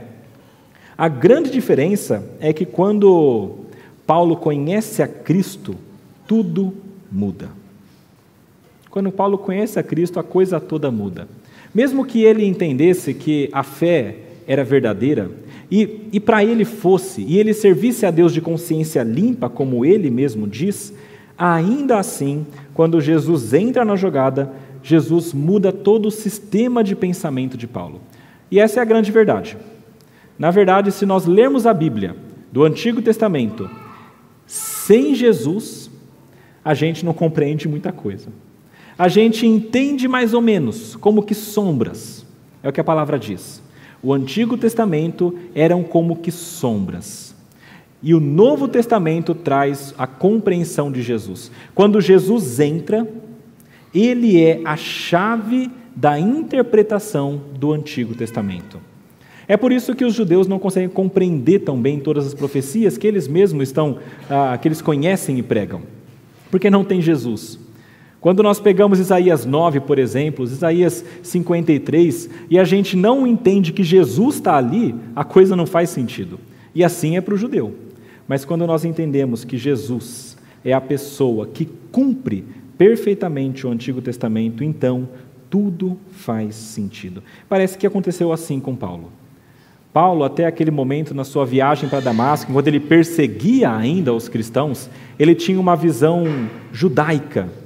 A grande diferença é que quando Paulo conhece a Cristo, tudo muda. Quando Paulo conhece a Cristo, a coisa toda muda. Mesmo que ele entendesse que a fé era verdadeira, e, e para ele fosse, e ele servisse a Deus de consciência limpa, como ele mesmo diz, ainda assim, quando Jesus entra na jogada, Jesus muda todo o sistema de pensamento de Paulo. E essa é a grande verdade. Na verdade, se nós lermos a Bíblia do Antigo Testamento sem Jesus, a gente não compreende muita coisa a gente entende mais ou menos como que sombras, é o que a palavra diz. O Antigo Testamento eram como que sombras. E o Novo Testamento traz a compreensão de Jesus. Quando Jesus entra, ele é a chave da interpretação do Antigo Testamento. É por isso que os judeus não conseguem compreender tão bem todas as profecias que eles mesmos estão, ah, que eles conhecem e pregam, porque não tem Jesus. Quando nós pegamos Isaías 9, por exemplo, Isaías 53, e a gente não entende que Jesus está ali, a coisa não faz sentido. E assim é para o judeu. Mas quando nós entendemos que Jesus é a pessoa que cumpre perfeitamente o Antigo Testamento, então tudo faz sentido. Parece que aconteceu assim com Paulo. Paulo, até aquele momento na sua viagem para Damasco, quando ele perseguia ainda os cristãos, ele tinha uma visão judaica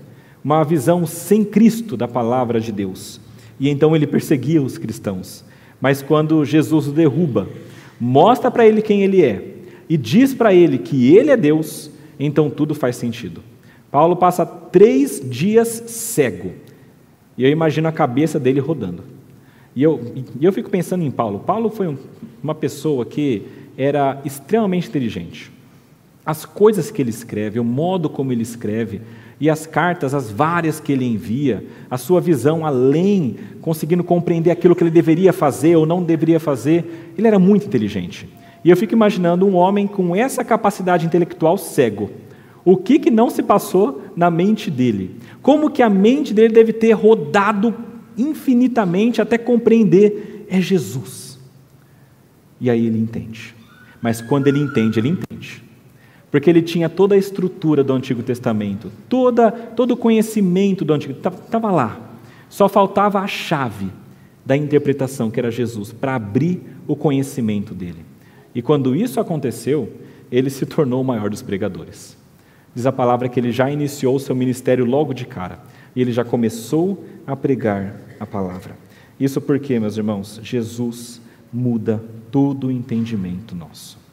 uma visão sem Cristo da palavra de Deus. E então ele perseguia os cristãos. Mas quando Jesus o derruba, mostra para ele quem ele é e diz para ele que ele é Deus, então tudo faz sentido. Paulo passa três dias cego. E eu imagino a cabeça dele rodando. E eu, e eu fico pensando em Paulo. Paulo foi um, uma pessoa que era extremamente inteligente. As coisas que ele escreve, o modo como ele escreve, e as cartas, as várias que ele envia, a sua visão além, conseguindo compreender aquilo que ele deveria fazer ou não deveria fazer, ele era muito inteligente. E eu fico imaginando um homem com essa capacidade intelectual cego. O que, que não se passou na mente dele? Como que a mente dele deve ter rodado infinitamente até compreender é Jesus. E aí ele entende. Mas quando ele entende, ele entende porque ele tinha toda a estrutura do Antigo Testamento, toda, todo o conhecimento do Antigo estava lá. Só faltava a chave da interpretação, que era Jesus, para abrir o conhecimento dele. E quando isso aconteceu, ele se tornou o maior dos pregadores. Diz a palavra que ele já iniciou o seu ministério logo de cara, e ele já começou a pregar a palavra. Isso porque, meus irmãos, Jesus muda todo o entendimento nosso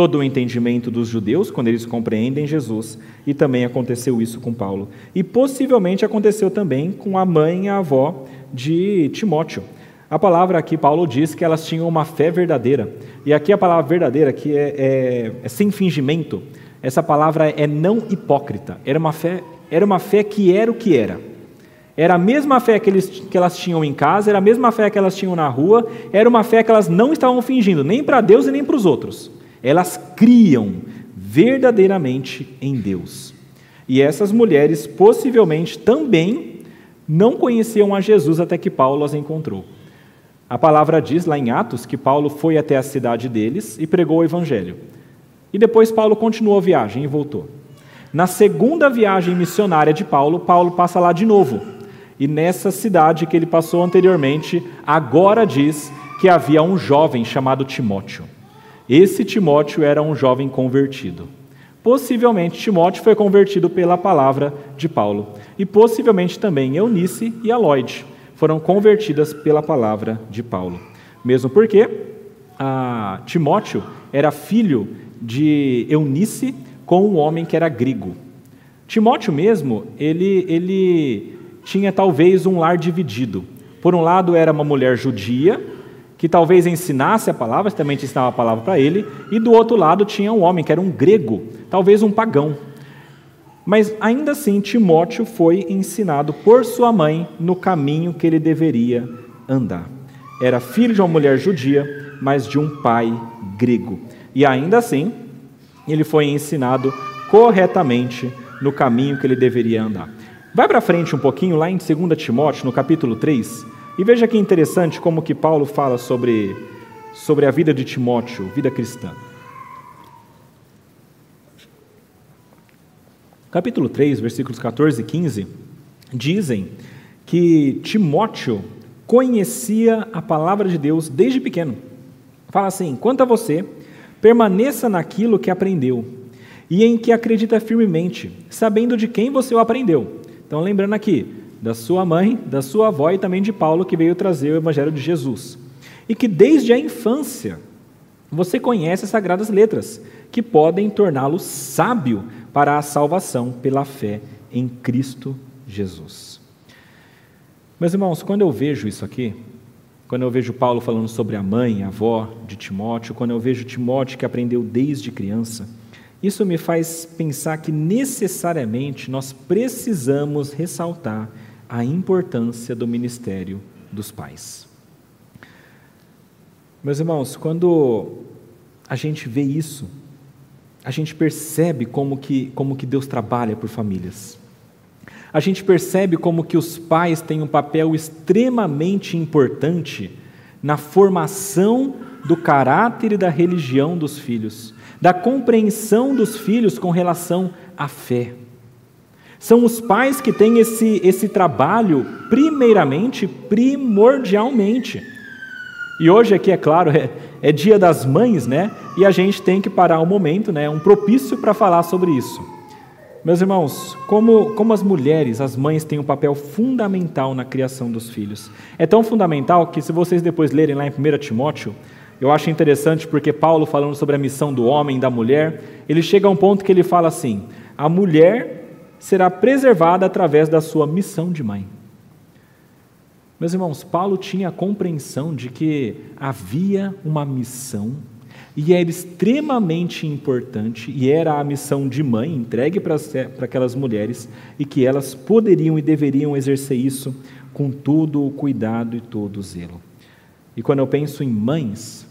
todo o entendimento dos judeus quando eles compreendem Jesus, e também aconteceu isso com Paulo. E possivelmente aconteceu também com a mãe e a avó de Timóteo. A palavra aqui, Paulo diz que elas tinham uma fé verdadeira. E aqui a palavra verdadeira, que é, é, é sem fingimento, essa palavra é não hipócrita. Era uma fé, era uma fé que era o que era. Era a mesma fé que, eles, que elas tinham em casa, era a mesma fé que elas tinham na rua, era uma fé que elas não estavam fingindo, nem para Deus e nem para os outros. Elas criam verdadeiramente em Deus. E essas mulheres possivelmente também não conheciam a Jesus até que Paulo as encontrou. A palavra diz lá em Atos que Paulo foi até a cidade deles e pregou o evangelho. E depois Paulo continuou a viagem e voltou. Na segunda viagem missionária de Paulo, Paulo passa lá de novo. E nessa cidade que ele passou anteriormente, agora diz que havia um jovem chamado Timóteo. Esse Timóteo era um jovem convertido. Possivelmente Timóteo foi convertido pela palavra de Paulo. E possivelmente também Eunice e Aloide foram convertidas pela palavra de Paulo. Mesmo porque Timóteo era filho de Eunice com um homem que era grego. Timóteo mesmo, ele, ele tinha talvez um lar dividido. Por um lado era uma mulher judia, que talvez ensinasse a palavra, também ensinava a palavra para ele, e do outro lado tinha um homem que era um grego, talvez um pagão. Mas ainda assim, Timóteo foi ensinado por sua mãe no caminho que ele deveria andar. Era filho de uma mulher judia, mas de um pai grego. E ainda assim, ele foi ensinado corretamente no caminho que ele deveria andar. Vai para frente um pouquinho, lá em 2 Timóteo, no capítulo 3, e veja que interessante como que Paulo fala sobre, sobre a vida de Timóteo, vida cristã. Capítulo 3, versículos 14 e 15, dizem que Timóteo conhecia a palavra de Deus desde pequeno. Fala assim: quanto a você, permaneça naquilo que aprendeu e em que acredita firmemente, sabendo de quem você o aprendeu. Então, lembrando aqui, da sua mãe, da sua avó e também de Paulo, que veio trazer o Evangelho de Jesus. E que desde a infância você conhece as Sagradas Letras, que podem torná-lo sábio para a salvação pela fé em Cristo Jesus. Meus irmãos, quando eu vejo isso aqui, quando eu vejo Paulo falando sobre a mãe, a avó de Timóteo, quando eu vejo Timóteo que aprendeu desde criança, isso me faz pensar que necessariamente nós precisamos ressaltar a importância do ministério dos pais. Meus irmãos, quando a gente vê isso, a gente percebe como que, como que Deus trabalha por famílias. A gente percebe como que os pais têm um papel extremamente importante na formação do caráter e da religião dos filhos, da compreensão dos filhos com relação à fé. São os pais que têm esse, esse trabalho, primeiramente, primordialmente. E hoje aqui, é claro, é, é dia das mães, né? E a gente tem que parar um momento, né? Um propício para falar sobre isso. Meus irmãos, como, como as mulheres, as mães têm um papel fundamental na criação dos filhos. É tão fundamental que, se vocês depois lerem lá em 1 Timóteo, eu acho interessante porque Paulo, falando sobre a missão do homem e da mulher, ele chega a um ponto que ele fala assim: a mulher será preservada através da sua missão de mãe. Meus irmãos, Paulo tinha a compreensão de que havia uma missão e era extremamente importante, e era a missão de mãe entregue para, para aquelas mulheres, e que elas poderiam e deveriam exercer isso com todo o cuidado e todo o zelo. E quando eu penso em mães,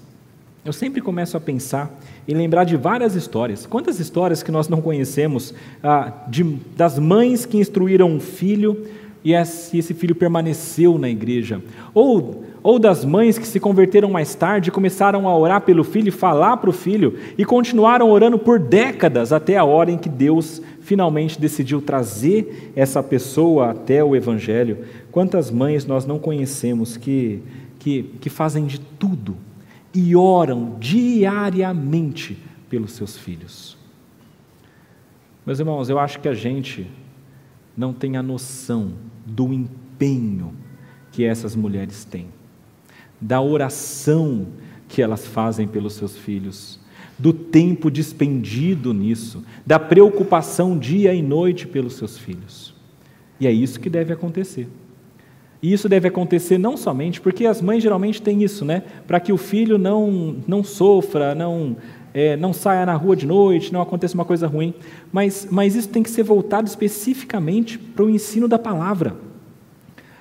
eu sempre começo a pensar e lembrar de várias histórias. Quantas histórias que nós não conhecemos ah, de, das mães que instruíram um filho e esse filho permaneceu na igreja? Ou, ou das mães que se converteram mais tarde começaram a orar pelo filho e falar para o filho e continuaram orando por décadas até a hora em que Deus finalmente decidiu trazer essa pessoa até o Evangelho? Quantas mães nós não conhecemos que, que, que fazem de tudo e oram diariamente pelos seus filhos. Meus irmãos, eu acho que a gente não tem a noção do empenho que essas mulheres têm, da oração que elas fazem pelos seus filhos, do tempo despendido nisso, da preocupação dia e noite pelos seus filhos. E é isso que deve acontecer. E isso deve acontecer não somente porque as mães geralmente têm isso, né? Para que o filho não, não sofra, não, é, não saia na rua de noite, não aconteça uma coisa ruim. Mas, mas isso tem que ser voltado especificamente para o ensino da palavra.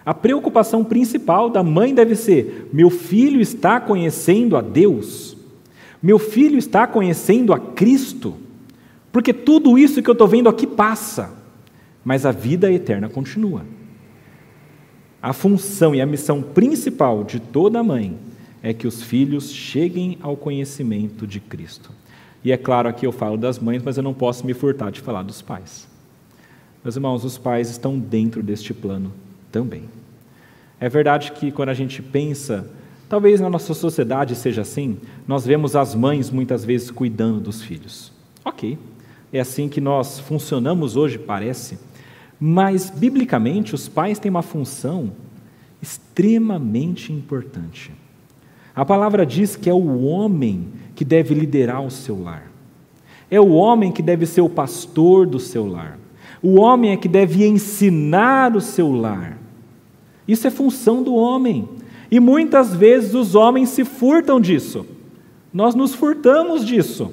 A preocupação principal da mãe deve ser: meu filho está conhecendo a Deus, meu filho está conhecendo a Cristo, porque tudo isso que eu estou vendo aqui passa, mas a vida eterna continua. A função e a missão principal de toda mãe é que os filhos cheguem ao conhecimento de Cristo. E é claro, aqui eu falo das mães, mas eu não posso me furtar de falar dos pais. Meus irmãos, os pais estão dentro deste plano também. É verdade que quando a gente pensa, talvez na nossa sociedade seja assim, nós vemos as mães muitas vezes cuidando dos filhos. Ok, é assim que nós funcionamos hoje, parece, mas biblicamente os pais têm uma função extremamente importante. A palavra diz que é o homem que deve liderar o seu lar. É o homem que deve ser o pastor do seu lar. O homem é que deve ensinar o seu lar. Isso é função do homem. E muitas vezes os homens se furtam disso. Nós nos furtamos disso.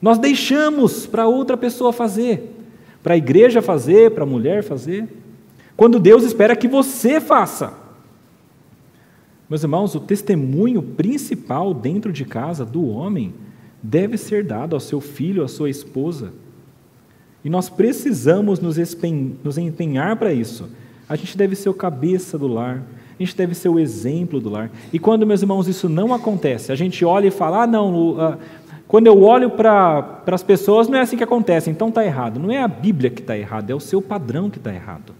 Nós deixamos para outra pessoa fazer, para a igreja fazer, para a mulher fazer, quando Deus espera que você faça. Meus irmãos, o testemunho principal dentro de casa do homem deve ser dado ao seu filho, à sua esposa. E nós precisamos nos, empenhar para isso. A gente deve ser o cabeça do lar, a gente deve ser o exemplo do lar. E quando, meus irmãos, isso não acontece, a gente olha e fala: ah, não, uh, quando eu olho para as pessoas, não é assim que acontece, então está errado. Não é a Bíblia que está errada, é o seu padrão que está errado.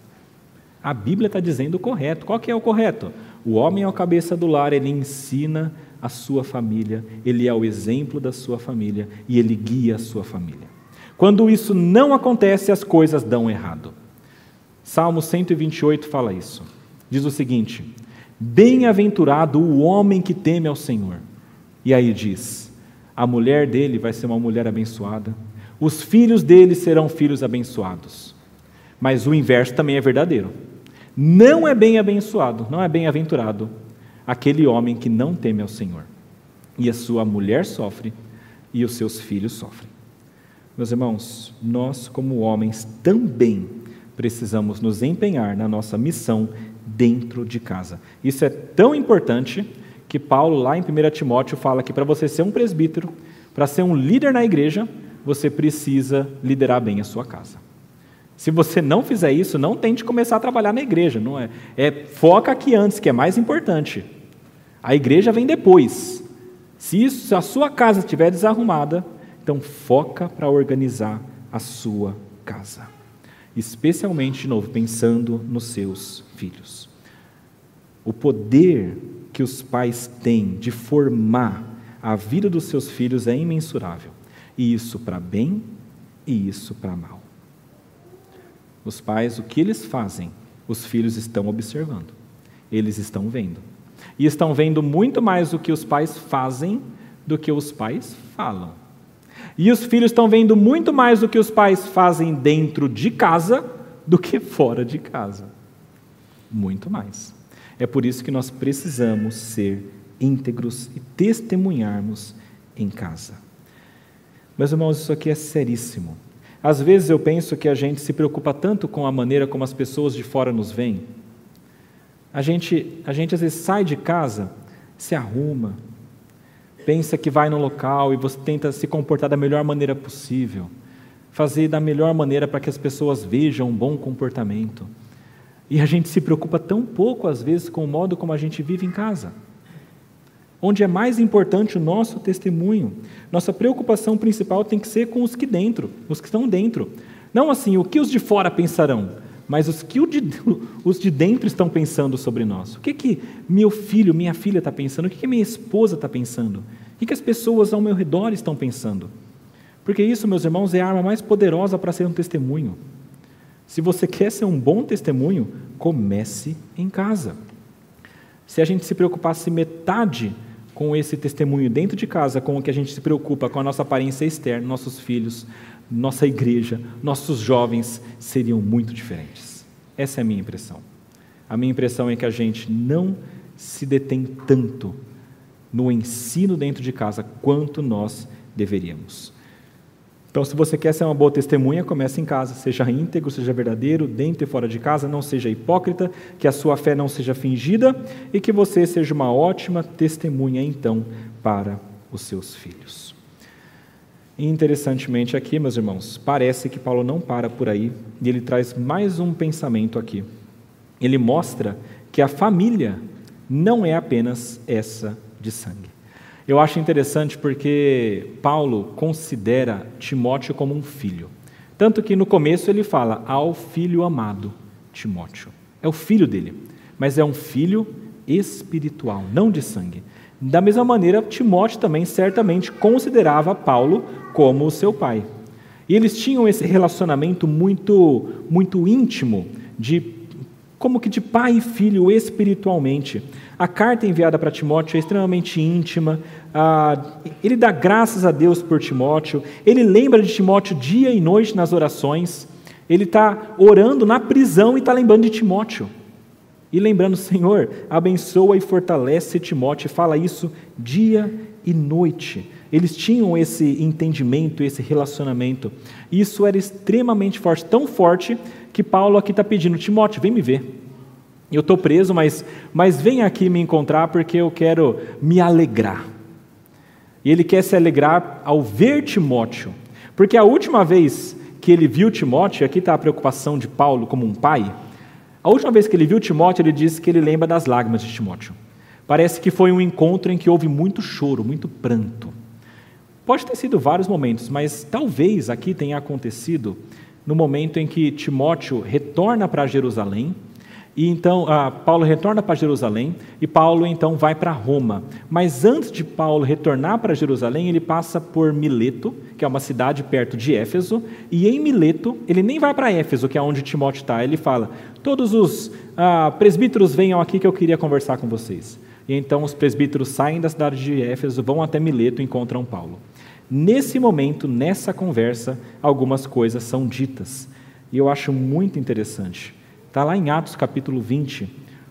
A Bíblia está dizendo o correto. Qual que é o correto? O homem é a cabeça do lar, ele ensina a sua família, ele é o exemplo da sua família e ele guia a sua família. Quando isso não acontece, as coisas dão errado. Salmo 128 fala isso. Diz o seguinte: Bem-aventurado o homem que teme ao Senhor. E aí diz: A mulher dele vai ser uma mulher abençoada, os filhos dele serão filhos abençoados. Mas o inverso também é verdadeiro. Não é bem abençoado, não é bem-aventurado aquele homem que não teme ao Senhor. E a sua mulher sofre e os seus filhos sofrem. Meus irmãos, nós, como homens, também precisamos nos empenhar na nossa missão dentro de casa. Isso é tão importante que Paulo, lá em 1 Timóteo, fala que para você ser um presbítero, para ser um líder na igreja, você precisa liderar bem a sua casa. Se você não fizer isso, não tente começar a trabalhar na igreja. Não é, é foca aqui antes, que é mais importante. A igreja vem depois. Se, isso, se a sua casa estiver desarrumada, então foca para organizar a sua casa. Especialmente, de novo, pensando nos seus filhos. O poder que os pais têm de formar a vida dos seus filhos é imensurável. E isso para bem e isso para mal. Os pais, o que eles fazem, os filhos estão observando, eles estão vendo. E estão vendo muito mais o que os pais fazem do que os pais falam. E os filhos estão vendo muito mais o que os pais fazem dentro de casa do que fora de casa. Muito mais. É por isso que nós precisamos ser íntegros e testemunharmos em casa. Meus irmãos, isso aqui é seríssimo. Às vezes eu penso que a gente se preocupa tanto com a maneira como as pessoas de fora nos veem. A gente, a gente às vezes sai de casa, se arruma, pensa que vai no local e você tenta se comportar da melhor maneira possível, fazer da melhor maneira para que as pessoas vejam um bom comportamento. E a gente se preocupa tão pouco, às vezes, com o modo como a gente vive em casa onde é mais importante o nosso testemunho. Nossa preocupação principal tem que ser com os que dentro, os que estão dentro. Não assim, o que os de fora pensarão, mas os que os de dentro estão pensando sobre nós. O que que meu filho, minha filha está pensando? O que que minha esposa está pensando? O que que as pessoas ao meu redor estão pensando? Porque isso, meus irmãos, é a arma mais poderosa para ser um testemunho. Se você quer ser um bom testemunho, comece em casa. Se a gente se preocupasse metade com esse testemunho dentro de casa, com o que a gente se preocupa com a nossa aparência externa, nossos filhos, nossa igreja, nossos jovens seriam muito diferentes. Essa é a minha impressão. A minha impressão é que a gente não se detém tanto no ensino dentro de casa quanto nós deveríamos. Então, se você quer ser uma boa testemunha, comece em casa. Seja íntegro, seja verdadeiro, dentro e fora de casa, não seja hipócrita, que a sua fé não seja fingida e que você seja uma ótima testemunha, então, para os seus filhos. E interessantemente aqui, meus irmãos, parece que Paulo não para por aí e ele traz mais um pensamento aqui. Ele mostra que a família não é apenas essa de sangue. Eu acho interessante porque Paulo considera Timóteo como um filho. Tanto que no começo ele fala ao filho amado Timóteo. É o filho dele, mas é um filho espiritual, não de sangue. Da mesma maneira, Timóteo também certamente considerava Paulo como seu pai. E eles tinham esse relacionamento muito muito íntimo de como que de pai e filho espiritualmente. A carta enviada para Timóteo é extremamente íntima. Ele dá graças a Deus por Timóteo. Ele lembra de Timóteo dia e noite nas orações. Ele está orando na prisão e está lembrando de Timóteo. E lembrando, Senhor, abençoa e fortalece Timóteo. Fala isso dia e noite. Eles tinham esse entendimento, esse relacionamento. Isso era extremamente forte, tão forte que Paulo aqui está pedindo: Timóteo, vem me ver. Eu estou preso, mas, mas vem aqui me encontrar porque eu quero me alegrar. E ele quer se alegrar ao ver Timóteo, porque a última vez que ele viu Timóteo, aqui está a preocupação de Paulo como um pai, a última vez que ele viu Timóteo, ele disse que ele lembra das lágrimas de Timóteo. Parece que foi um encontro em que houve muito choro, muito pranto. Pode ter sido vários momentos, mas talvez aqui tenha acontecido no momento em que Timóteo retorna para Jerusalém e então ah, Paulo retorna para Jerusalém e Paulo então vai para Roma. Mas antes de Paulo retornar para Jerusalém, ele passa por Mileto, que é uma cidade perto de Éfeso, e em Mileto ele nem vai para Éfeso, que é onde Timóteo está. Ele fala: todos os ah, presbíteros venham aqui que eu queria conversar com vocês. E então os presbíteros saem da cidade de Éfeso, vão até Mileto e encontram Paulo. Nesse momento, nessa conversa, algumas coisas são ditas. E eu acho muito interessante. Está lá em Atos capítulo 20.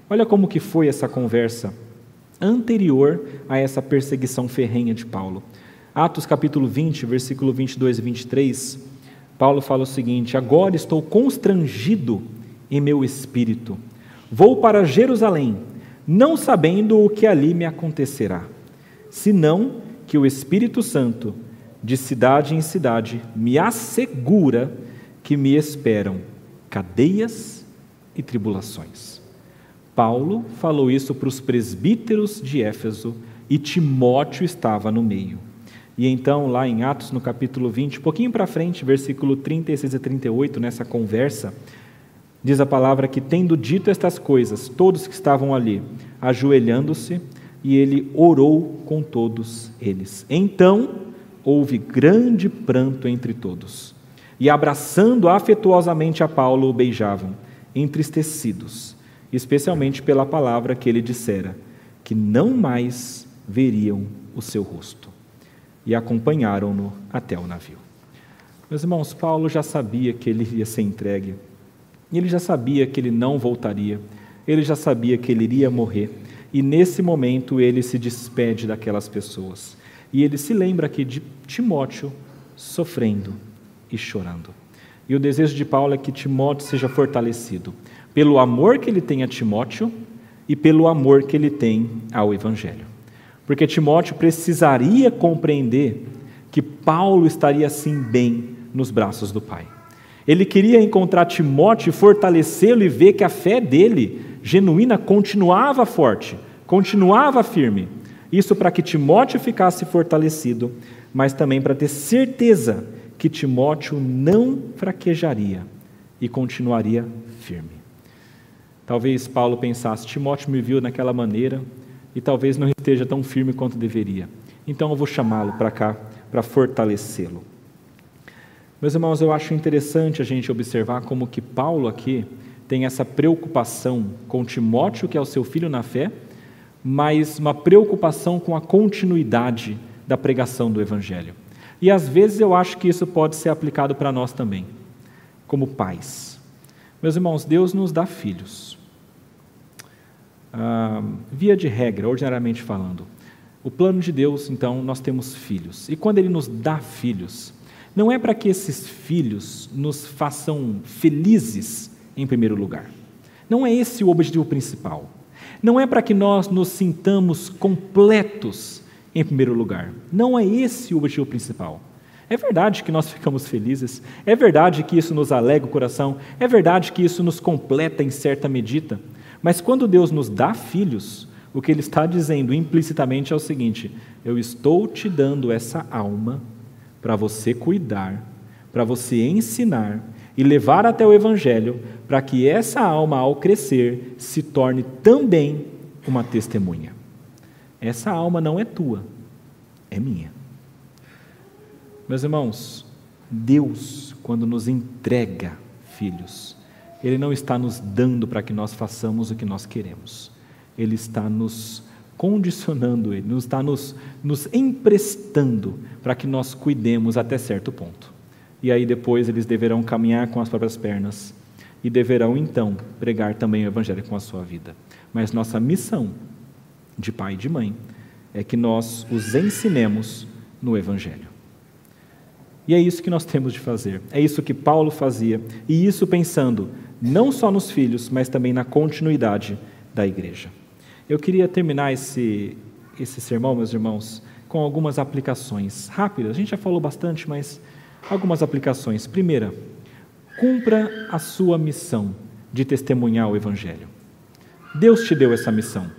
Olha como que foi essa conversa anterior a essa perseguição ferrenha de Paulo. Atos capítulo 20, versículo 22 e 23, Paulo fala o seguinte: Agora estou constrangido em meu espírito. Vou para Jerusalém, não sabendo o que ali me acontecerá, senão que o Espírito Santo, de cidade em cidade, me assegura que me esperam cadeias e tribulações. Paulo falou isso para os presbíteros de Éfeso e Timóteo estava no meio. E então, lá em Atos, no capítulo 20, um pouquinho para frente, versículo 36 e 38, nessa conversa, diz a palavra que, tendo dito estas coisas, todos que estavam ali, ajoelhando-se, e ele orou com todos eles. Então, houve grande pranto entre todos. E abraçando afetuosamente a Paulo, o beijavam entristecidos, especialmente pela palavra que ele dissera, que não mais veriam o seu rosto. E acompanharam-no até o navio. Meus irmãos, Paulo já sabia que ele ia ser entregue, ele já sabia que ele não voltaria, ele já sabia que ele iria morrer, e nesse momento ele se despede daquelas pessoas. E ele se lembra aqui de Timóteo sofrendo e chorando. E o desejo de Paulo é que Timóteo seja fortalecido pelo amor que ele tem a Timóteo e pelo amor que ele tem ao Evangelho. Porque Timóteo precisaria compreender que Paulo estaria assim bem nos braços do Pai. Ele queria encontrar Timóteo fortalecê-lo e ver que a fé dele, genuína, continuava forte, continuava firme. Isso para que Timóteo ficasse fortalecido, mas também para ter certeza que Timóteo não fraquejaria e continuaria firme. Talvez Paulo pensasse: Timóteo me viu naquela maneira e talvez não esteja tão firme quanto deveria. Então eu vou chamá-lo para cá para fortalecê-lo. Meus irmãos, eu acho interessante a gente observar como que Paulo aqui tem essa preocupação com Timóteo, que é o seu filho na fé, mas uma preocupação com a continuidade da pregação do evangelho. E às vezes eu acho que isso pode ser aplicado para nós também, como pais. Meus irmãos, Deus nos dá filhos. Ah, via de regra, ordinariamente falando, o plano de Deus, então, nós temos filhos. E quando Ele nos dá filhos, não é para que esses filhos nos façam felizes em primeiro lugar. Não é esse o objetivo principal. Não é para que nós nos sintamos completos em primeiro lugar. Não é esse o objetivo principal. É verdade que nós ficamos felizes, é verdade que isso nos alega o coração, é verdade que isso nos completa em certa medida, Mas quando Deus nos dá filhos, o que Ele está dizendo implicitamente é o seguinte: eu estou te dando essa alma para você cuidar, para você ensinar e levar até o Evangelho, para que essa alma, ao crescer, se torne também uma testemunha. Essa alma não é tua, é minha. Meus irmãos, Deus, quando nos entrega filhos, Ele não está nos dando para que nós façamos o que nós queremos, Ele está nos condicionando, Ele está nos, nos emprestando para que nós cuidemos até certo ponto. E aí depois eles deverão caminhar com as próprias pernas e deverão então pregar também o Evangelho com a sua vida. Mas nossa missão de pai e de mãe é que nós os ensinemos no Evangelho. E é isso que nós temos de fazer. É isso que Paulo fazia. E isso pensando não só nos filhos, mas também na continuidade da igreja. Eu queria terminar esse, esse sermão, meus irmãos, com algumas aplicações rápidas. A gente já falou bastante, mas algumas aplicações. Primeira, cumpra a sua missão de testemunhar o Evangelho. Deus te deu essa missão.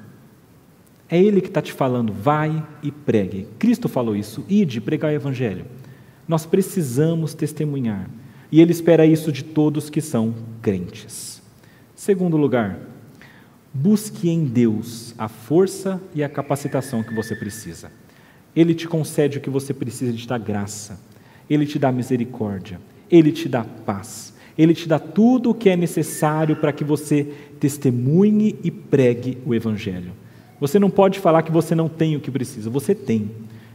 É Ele que está te falando, vai e pregue. Cristo falou isso, ide pregar o Evangelho. Nós precisamos testemunhar. E Ele espera isso de todos que são crentes. Segundo lugar, busque em Deus a força e a capacitação que você precisa. Ele te concede o que você precisa de dar graça. Ele te dá misericórdia. Ele te dá paz. Ele te dá tudo o que é necessário para que você testemunhe e pregue o Evangelho. Você não pode falar que você não tem o que precisa, você tem.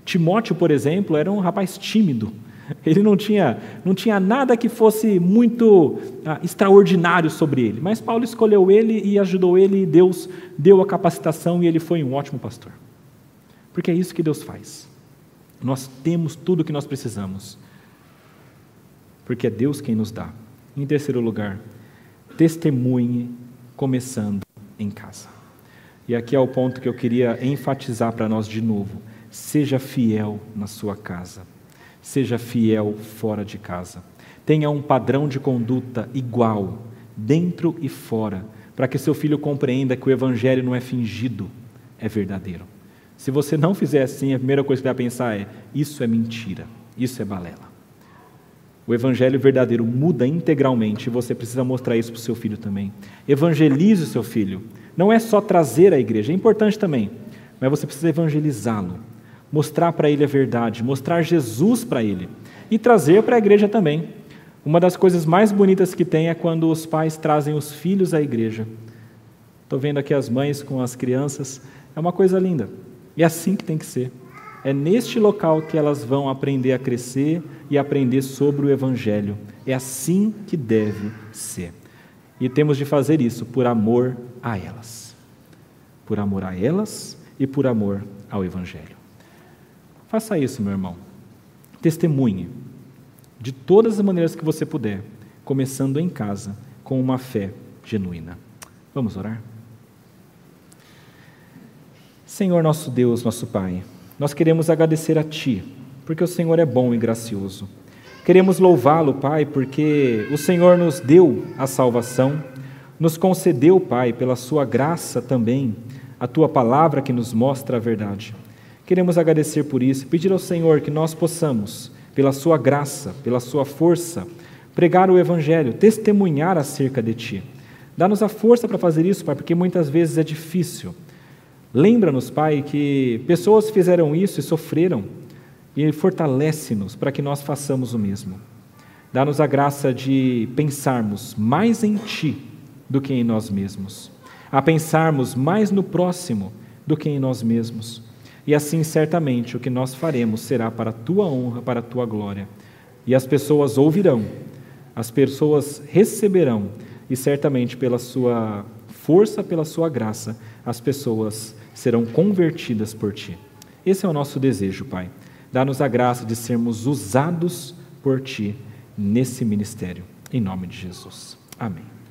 Timóteo, por exemplo, era um rapaz tímido. Ele não tinha, não tinha nada que fosse muito ah, extraordinário sobre ele. Mas Paulo escolheu ele e ajudou ele, e Deus deu a capacitação e ele foi um ótimo pastor. Porque é isso que Deus faz. Nós temos tudo o que nós precisamos. Porque é Deus quem nos dá. Em terceiro lugar, testemunhe começando em casa. E aqui é o ponto que eu queria enfatizar para nós de novo. Seja fiel na sua casa. Seja fiel fora de casa. Tenha um padrão de conduta igual, dentro e fora, para que seu filho compreenda que o evangelho não é fingido, é verdadeiro. Se você não fizer assim, a primeira coisa que vai pensar é: isso é mentira, isso é balela. O evangelho verdadeiro muda integralmente e você precisa mostrar isso para o seu filho também. Evangelize o seu filho. Não é só trazer a igreja, é importante também, mas você precisa evangelizá-lo mostrar para ele a verdade, mostrar Jesus para ele e trazer para a igreja também. Uma das coisas mais bonitas que tem é quando os pais trazem os filhos à igreja. Estou vendo aqui as mães com as crianças, é uma coisa linda. É assim que tem que ser. É neste local que elas vão aprender a crescer e aprender sobre o Evangelho. É assim que deve ser. E temos de fazer isso por amor a elas. Por amor a elas e por amor ao Evangelho. Faça isso, meu irmão. Testemunhe de todas as maneiras que você puder, começando em casa, com uma fé genuína. Vamos orar? Senhor nosso Deus, nosso Pai, nós queremos agradecer a Ti, porque o Senhor é bom e gracioso. Queremos louvá-lo, Pai, porque o Senhor nos deu a salvação, nos concedeu, Pai, pela Sua graça também, a Tua palavra que nos mostra a verdade. Queremos agradecer por isso, pedir ao Senhor que nós possamos, pela Sua graça, pela Sua força, pregar o Evangelho, testemunhar acerca de Ti. Dá-nos a força para fazer isso, Pai, porque muitas vezes é difícil. Lembra-nos, Pai, que pessoas fizeram isso e sofreram, e fortalece-nos para que nós façamos o mesmo. Dá-nos a graça de pensarmos mais em Ti do que em nós mesmos, a pensarmos mais no próximo do que em nós mesmos e assim, certamente, o que nós faremos será para a tua honra, para a tua glória. E as pessoas ouvirão, as pessoas receberão, e certamente, pela sua força, pela sua graça, as pessoas serão convertidas por ti. Esse é o nosso desejo, Pai. Dá-nos a graça de sermos usados por ti nesse ministério. Em nome de Jesus. Amém.